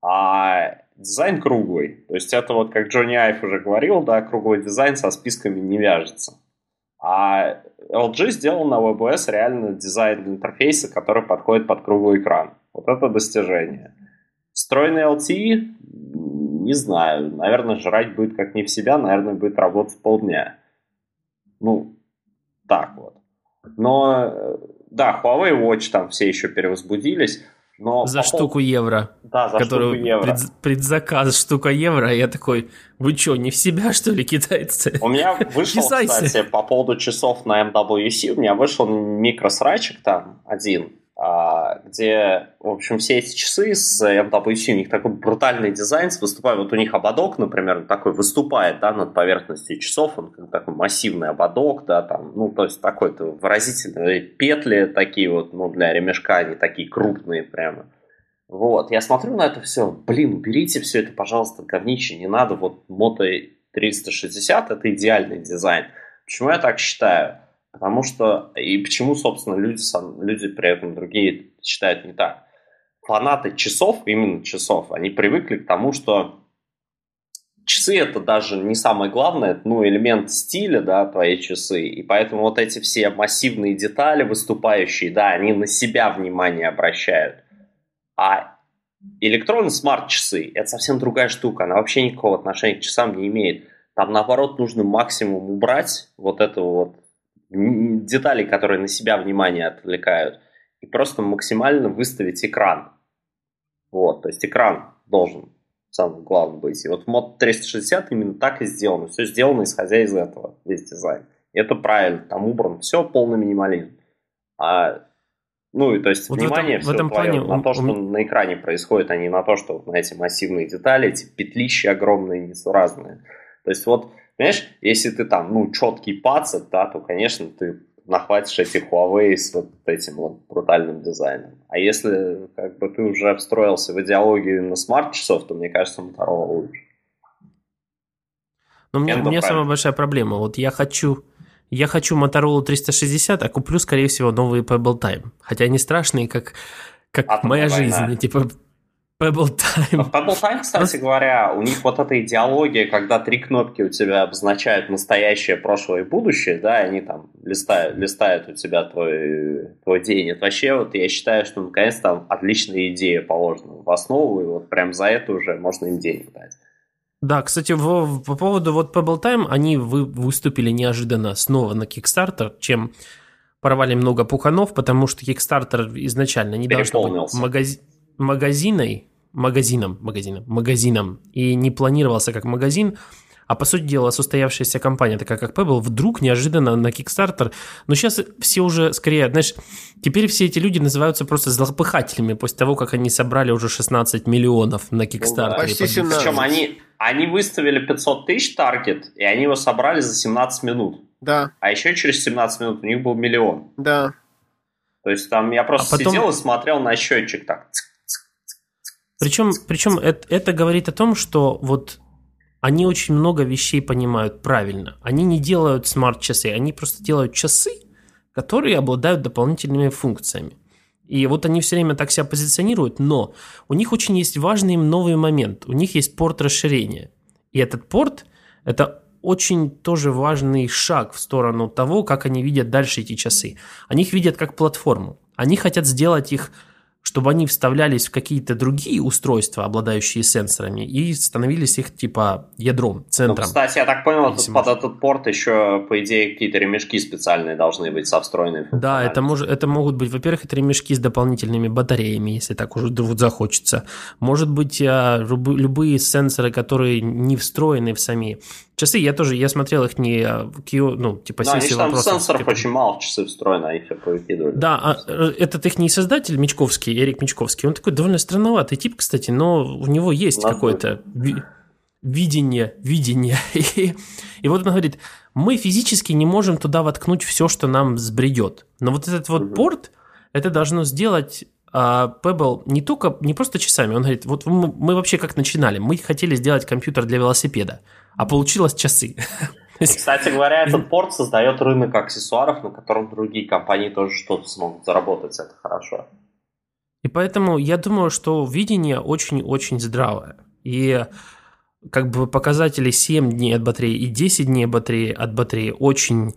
А дизайн круглый. То есть это вот, как Джонни Айв уже говорил, да, круглый дизайн со списками не вяжется. А LG сделал на WebOS реально дизайн интерфейса, который подходит под круглый экран. Вот это достижение. Встроенный LTE Не знаю. Наверное, жрать будет как не в себя, наверное, будет работать полдня. Ну, так вот. Но, э, да, Huawei Watch там все еще перевозбудились. Но за по штуку евро. Да, за которую штуку евро. Пред, предзаказ штука евро. Я такой, вы что, не в себя, что ли, китайцы? У меня вышел, кстати, по поводу часов на MWC, у меня вышел микросрачик там один, а, где, в общем, все эти часы с MWC, у них такой брутальный дизайн, выступает, вот у них ободок, например, такой выступает, да, над поверхностью часов, он такой массивный ободок, да, там, ну, то есть такой-то выразительный, петли такие вот, ну, для ремешка, они такие крупные прямо. Вот, я смотрю на это все, блин, уберите все это, пожалуйста, говнище, не надо, вот Moto 360 это идеальный дизайн. Почему я так считаю? Потому что, и почему, собственно, люди, люди при этом другие считают не так. Фанаты часов, именно часов, они привыкли к тому, что часы это даже не самое главное, это, ну, элемент стиля, да, твои часы, и поэтому вот эти все массивные детали выступающие, да, они на себя внимание обращают. А электронные смарт-часы – это совсем другая штука, она вообще никакого отношения к часам не имеет. Там, наоборот, нужно максимум убрать вот эту вот деталей, которые на себя внимание отвлекают, и просто максимально выставить экран. Вот, то есть экран должен самым главным быть. И вот Mod 360 именно так и сделано. Все сделано исходя из этого, весь дизайн. И это правильно, там убран все, полный минимализм. А, ну, и то есть вот внимание в этом, все в этом плане на то, что он... на экране происходит, а не на то, что вот на эти массивные детали, эти петлищи огромные, несуразные. То есть вот Понимаешь, если ты там, ну, четкий пацан, да, то, конечно, ты нахватишь эти Huawei с вот этим вот брутальным дизайном. А если как бы ты уже встроился в идеологию на смарт-часов, то, мне кажется, Motorola лучше. Но у меня, у меня самая большая проблема. Вот я хочу, я хочу Motorola 360, а куплю, скорее всего, новые Pebble Time. Хотя они страшные, как, как моя война. жизнь. Типа Pebble Time. В Pebble Time, кстати говоря, у них вот эта идеология, когда три кнопки у тебя обозначают настоящее, прошлое и будущее, да, и они там листают, листают у тебя твой, твой день. Это вообще, вот я считаю, что наконец там отличная идея положена в основу, и вот прям за это уже можно им денег дать. Да, кстати, в, по поводу вот Pebble Time, они вы, выступили неожиданно снова на Kickstarter, чем порвали много пуханов, потому что Kickstarter изначально не должен быть магази магазиной, магазином, магазином, магазином, и не планировался как магазин, а по сути дела состоявшаяся компания, такая как Pebble, вдруг неожиданно на Kickstarter, но сейчас все уже скорее, знаешь, теперь все эти люди называются просто злопыхателями после того, как они собрали уже 16 миллионов на Kickstarter. Ну, почти 17. Причем они, они выставили 500 тысяч таргет, и они его собрали за 17 минут. Да. А еще через 17 минут у них был миллион. Да. То есть там я просто а потом... сидел и смотрел на счетчик так. Причем, причем это, это говорит о том, что вот они очень много вещей понимают правильно. Они не делают смарт-часы, они просто делают часы, которые обладают дополнительными функциями. И вот они все время так себя позиционируют, но у них очень есть важный новый момент. У них есть порт расширения. И этот порт – это очень тоже важный шаг в сторону того, как они видят дальше эти часы. Они их видят как платформу. Они хотят сделать их чтобы они вставлялись в какие-то другие устройства, обладающие сенсорами, и становились их типа ядром, центром. Ну, кстати, я так понял, тут под этот порт еще, по идее, какие-то ремешки специальные должны быть со встроенной Да, это, может, это могут быть, во-первых, это ремешки с дополнительными батареями, если так уже вдруг захочется. Может быть, а, любые сенсоры, которые не встроены в сами Часы я тоже, я смотрел их не а, ну, типа да, сессии вопросов. там сенсоров типа... очень мало в часы встроено, они все повыкидывали. Да, а э, этот их не создатель Мечковский, Эрик Мечковский, он такой довольно странноватый тип, кстати, но у него есть какое-то видение, видение. И, и вот он говорит, мы физически не можем туда воткнуть все, что нам сбредет. Но вот этот вот угу. порт, это должно сделать а Pebble не только, не просто часами, он говорит, вот мы, мы вообще как начинали, мы хотели сделать компьютер для велосипеда, а получилось часы. Кстати говоря, этот порт создает рынок аксессуаров, на котором другие компании тоже что-то смогут заработать, это хорошо. И поэтому я думаю, что видение очень-очень здравое. И как бы показатели 7 дней от батареи и 10 дней батареи от батареи очень,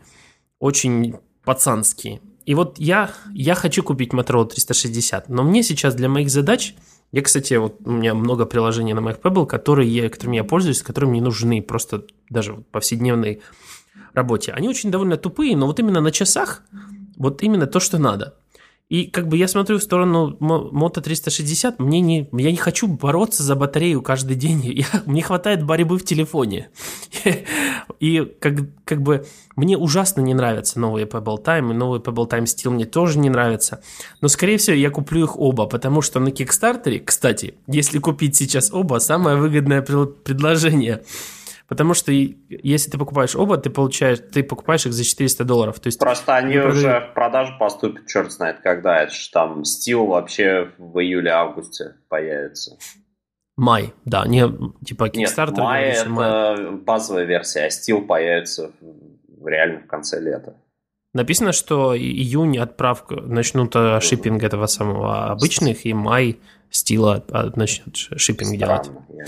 очень пацанские. И вот я, я хочу купить Motorola 360, но мне сейчас для моих задач Я, кстати, вот у меня много приложений на моих Pebble, которые, которыми я пользуюсь, которые мне нужны просто даже в повседневной работе. Они очень довольно тупые, но вот именно на часах вот именно то, что надо. И как бы я смотрю в сторону Moto 360, мне не, я не хочу бороться за батарею каждый день. Я, мне хватает борьбы в телефоне. И как, как бы мне ужасно не нравятся новые Pebble Time, и новый Pebble Time Steel мне тоже не нравится. Но, скорее всего, я куплю их оба, потому что на Kickstarter, кстати, если купить сейчас оба, самое выгодное предложение – Потому что если ты покупаешь оба, ты получаешь, ты покупаешь их за 400 долларов. То есть Просто они продают... уже в продажу поступят, черт знает когда. Это же там Steel вообще в июле-августе появится. Май, да, не типа Kickstarter. Нет, май это май. базовая версия, а Steel появится реально в конце лета. Написано, что июнь отправка начнут э, шиппинг этого самого обычных, и май стила начнет шиппинг делать. Я...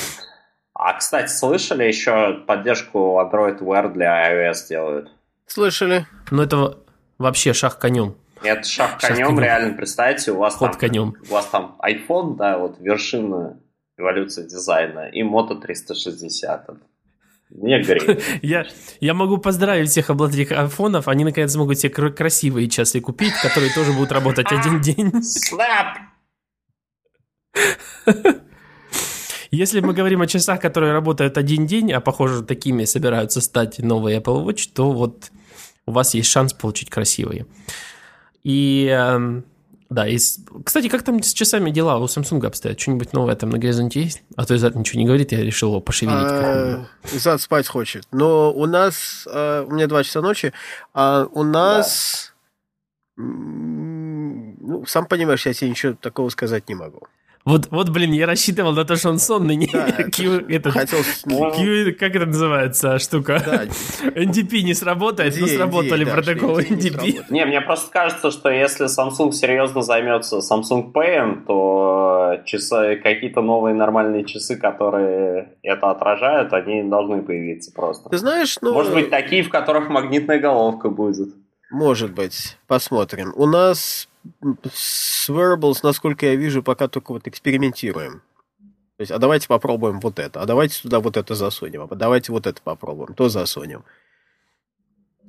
А, кстати, слышали еще поддержку Android Wear для iOS делают? Слышали. Ну, это вообще шаг конем. Это шаг конем, конем. реально. Представьте, у вас Ход там, конем. у вас там iPhone, да, вот вершина эволюции дизайна, и Moto 360. Мне греет. я, я могу поздравить всех обладателей айфонов, они наконец смогут себе красивые часы купить, которые тоже будут работать один день. Снап! Если мы говорим о часах, которые работают один день, а похоже такими собираются стать новые Apple Watch, то вот у вас есть шанс получить красивые. И эм, да, и, кстати, как там с часами дела у Samsung обстоят? Что-нибудь новое там на горизонте есть? А то Изад ничего не говорит, я решил его пошевелить. А, Изад спать хочет. Но у нас, а, у меня два часа ночи, а у нас, ну, сам понимаешь, я тебе ничего такого сказать не могу. Вот, вот, блин, я рассчитывал на то, что он сонный. Не, да, Q, этот, хотел... Q, как это называется штука? Да. NDP не сработает, D, но сработали D, протоколы да, NDP. Не, мне просто кажется, что если Samsung серьезно займется Samsung Pay, то часы, какие-то новые нормальные часы, которые это отражают, они должны появиться просто. Ты знаешь, ну... Может быть, такие, в которых магнитная головка будет. Может быть, посмотрим. У нас с wearables, насколько я вижу, пока только вот экспериментируем. То есть, а давайте попробуем вот это, а давайте туда вот это засунем, а давайте вот это попробуем, то засунем.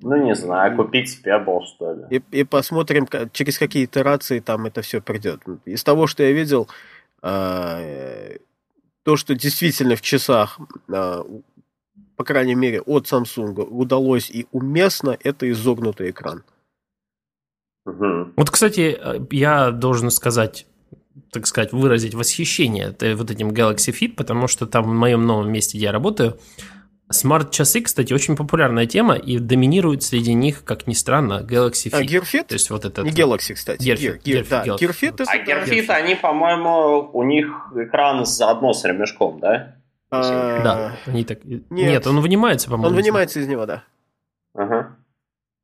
Ну, не знаю, купить Pebble, что ли. И, и посмотрим, через какие итерации там это все придет. Из того, что я видел, э, то, что действительно в часах, э, по крайней мере, от Samsung удалось и уместно, это изогнутый экран. Угу. Вот, кстати, я должен сказать, так сказать, выразить восхищение вот этим Galaxy Fit, потому что там в моем новом месте, где я работаю, Смарт-часы, кстати, очень популярная тема, и доминирует среди них, как ни странно, Galaxy а, Fit. А Gear Fit? То есть вот это... Не Galaxy, кстати. Gear, Gear, Gear, Gear, да. Gear Fit. это... А Gear Fit, они, по-моему, у них экран заодно с ремешком, да? А... Да, они так... Нет. Нет, он вынимается, по-моему. Он вынимается из него, да. Ага.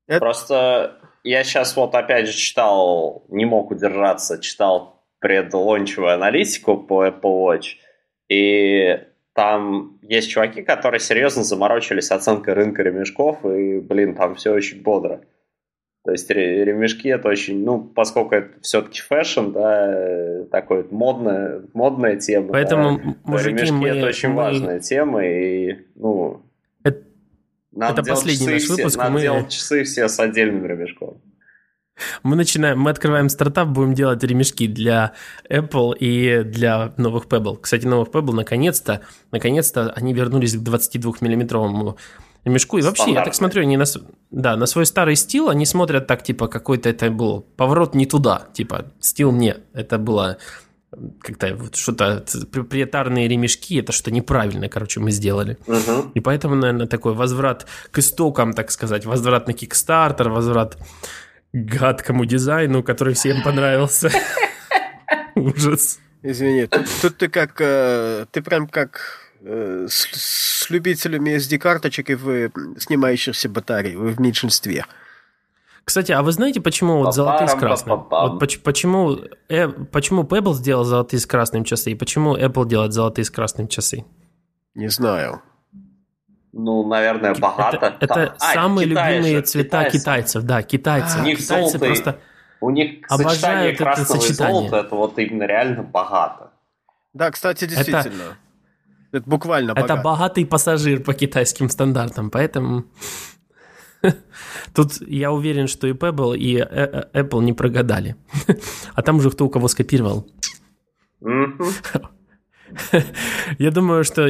Это... Просто я сейчас вот опять же читал, не мог удержаться, читал предлончевую аналитику по Apple Watch, и там есть чуваки, которые серьезно заморочились оценкой рынка ремешков, и, блин, там все очень бодро. То есть ремешки это очень, ну, поскольку это все-таки fashion, да, такой модная, модная тема. Поэтому, да, мужики, ремешки мы, это очень мы... важная тема, и, ну, надо это последний наш выпуск. Все, надо мы... делать часы все с отдельным ремешком. Мы начинаем, мы открываем стартап, будем делать ремешки для Apple и для новых Pebble. Кстати, новых Pebble наконец-то, наконец-то они вернулись к 22-миллиметровому ремешку. И вообще, я так смотрю, они на, да, на свой старый стил, они смотрят так, типа, какой-то это был поворот не туда. Типа, стил не, это было как-то вот что-то проприетарные ремешки, это что неправильно, короче, мы сделали. Угу. И поэтому, наверное, такой возврат к истокам, так сказать, возврат на Kickstarter, возврат гадкому дизайну, который всем понравился. Ужас. Извини, тут, тут ты как, э, ты прям как э, с, с любителями SD-карточек и вы снимающихся батарей, вы в меньшинстве. Кстати, а вы знаете, почему вот золотые с красным? Вот почему, э, почему Pebble сделал золотые с красным часы, и почему Apple делает золотые с красным часы? Не знаю. Ну, наверное, богато. Это, это а, самые Китай любимые цвета китайцев. китайцев, да, китайцы. У них китайцы золотые, просто у них обожают сочетание красного это сочетание. и золота, это вот именно реально богато. Да, кстати, действительно. Это, это буквально Это богат. богатый пассажир по китайским стандартам, поэтому... Тут я уверен, что и Pebble, и э, э, Apple не прогадали. А там уже кто у кого скопировал. Я думаю, что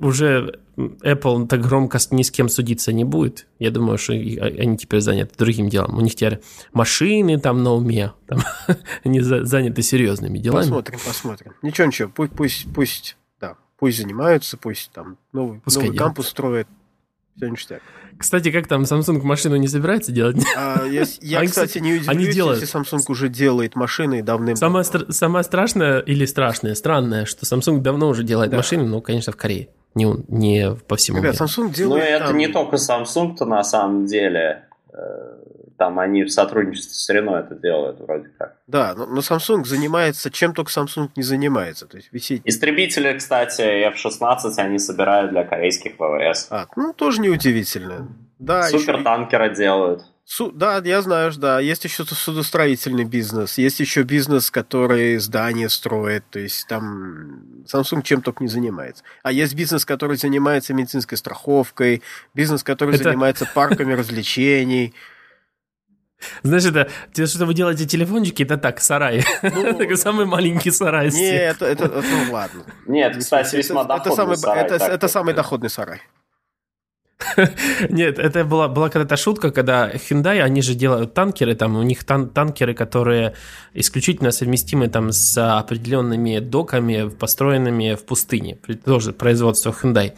уже Apple так громко ни с кем судиться не будет. Я думаю, что а, они теперь заняты другим делом. У них теперь машины там на уме. Там, они заняты серьезными делами. Посмотрим, посмотрим. Ничего, ничего. Пусть, пусть, пусть, да, пусть занимаются, пусть там новый, новый кампус строят. Все ништяк. Кстати, как там Samsung машину не собирается делать? А, я, я они, кстати, не удивлюсь, они делают. если Samsung уже делает машины давным самое, стра- самое страшное или страшное, странное, что Samsung давно уже делает да. машины, ну, конечно, в Корее. Не, не по всему Ребят, миру. Samsung делает... Ну, это там... не только Samsung-то на самом деле. Там они в сотрудничестве с Renault это делают вроде как. Да, но, но Samsung занимается чем только Samsung не занимается. То есть висит... Истребители, кстати, F-16 они собирают для корейских ВВС. А, ну тоже неудивительно. Да, Супертанкеры еще... делают. Су... Да, я знаю, да. Есть еще судостроительный бизнес, есть еще бизнес, который здания строит, то есть там Samsung чем только не занимается. А есть бизнес, который занимается медицинской страховкой, бизнес, который Это... занимается парками развлечений. Знаешь, это те, что вы делаете телефончики, это так, сарай. Ну, самый маленький сарай. Не, это, это, это, ну ладно. Нет, кстати, весьма доходный это самый, сарай. Это, это самый доходный сарай. Нет, это была, была когда-то шутка, когда Hyundai, они же делают танкеры, там у них тан танкеры, которые исключительно совместимы там с определенными доками, построенными в пустыне. Тоже производство Hyundai.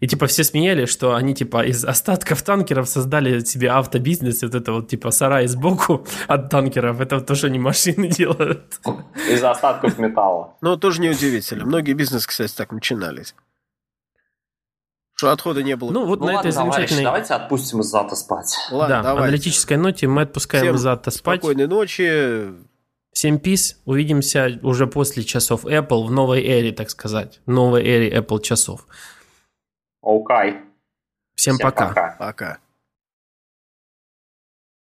И типа все смеяли, что они типа из остатков танкеров создали себе автобизнес, вот это вот типа сарай сбоку от танкеров, это то, что они машины делают. Из остатков металла. Ну, тоже неудивительно. Многие бизнесы, кстати, так начинались. Что отхода не было. Ну, вот ну, на ладно, этой замечательной... давайте отпустим Зата спать. Ладно, да, давайте. аналитической ноте мы отпускаем Всем Зата спать. спокойной ночи. Всем пис. Увидимся уже после часов Apple в новой эре, так сказать. Новой эре Apple часов. Окей. Okay. Всем, Всем пока. Пока. пока.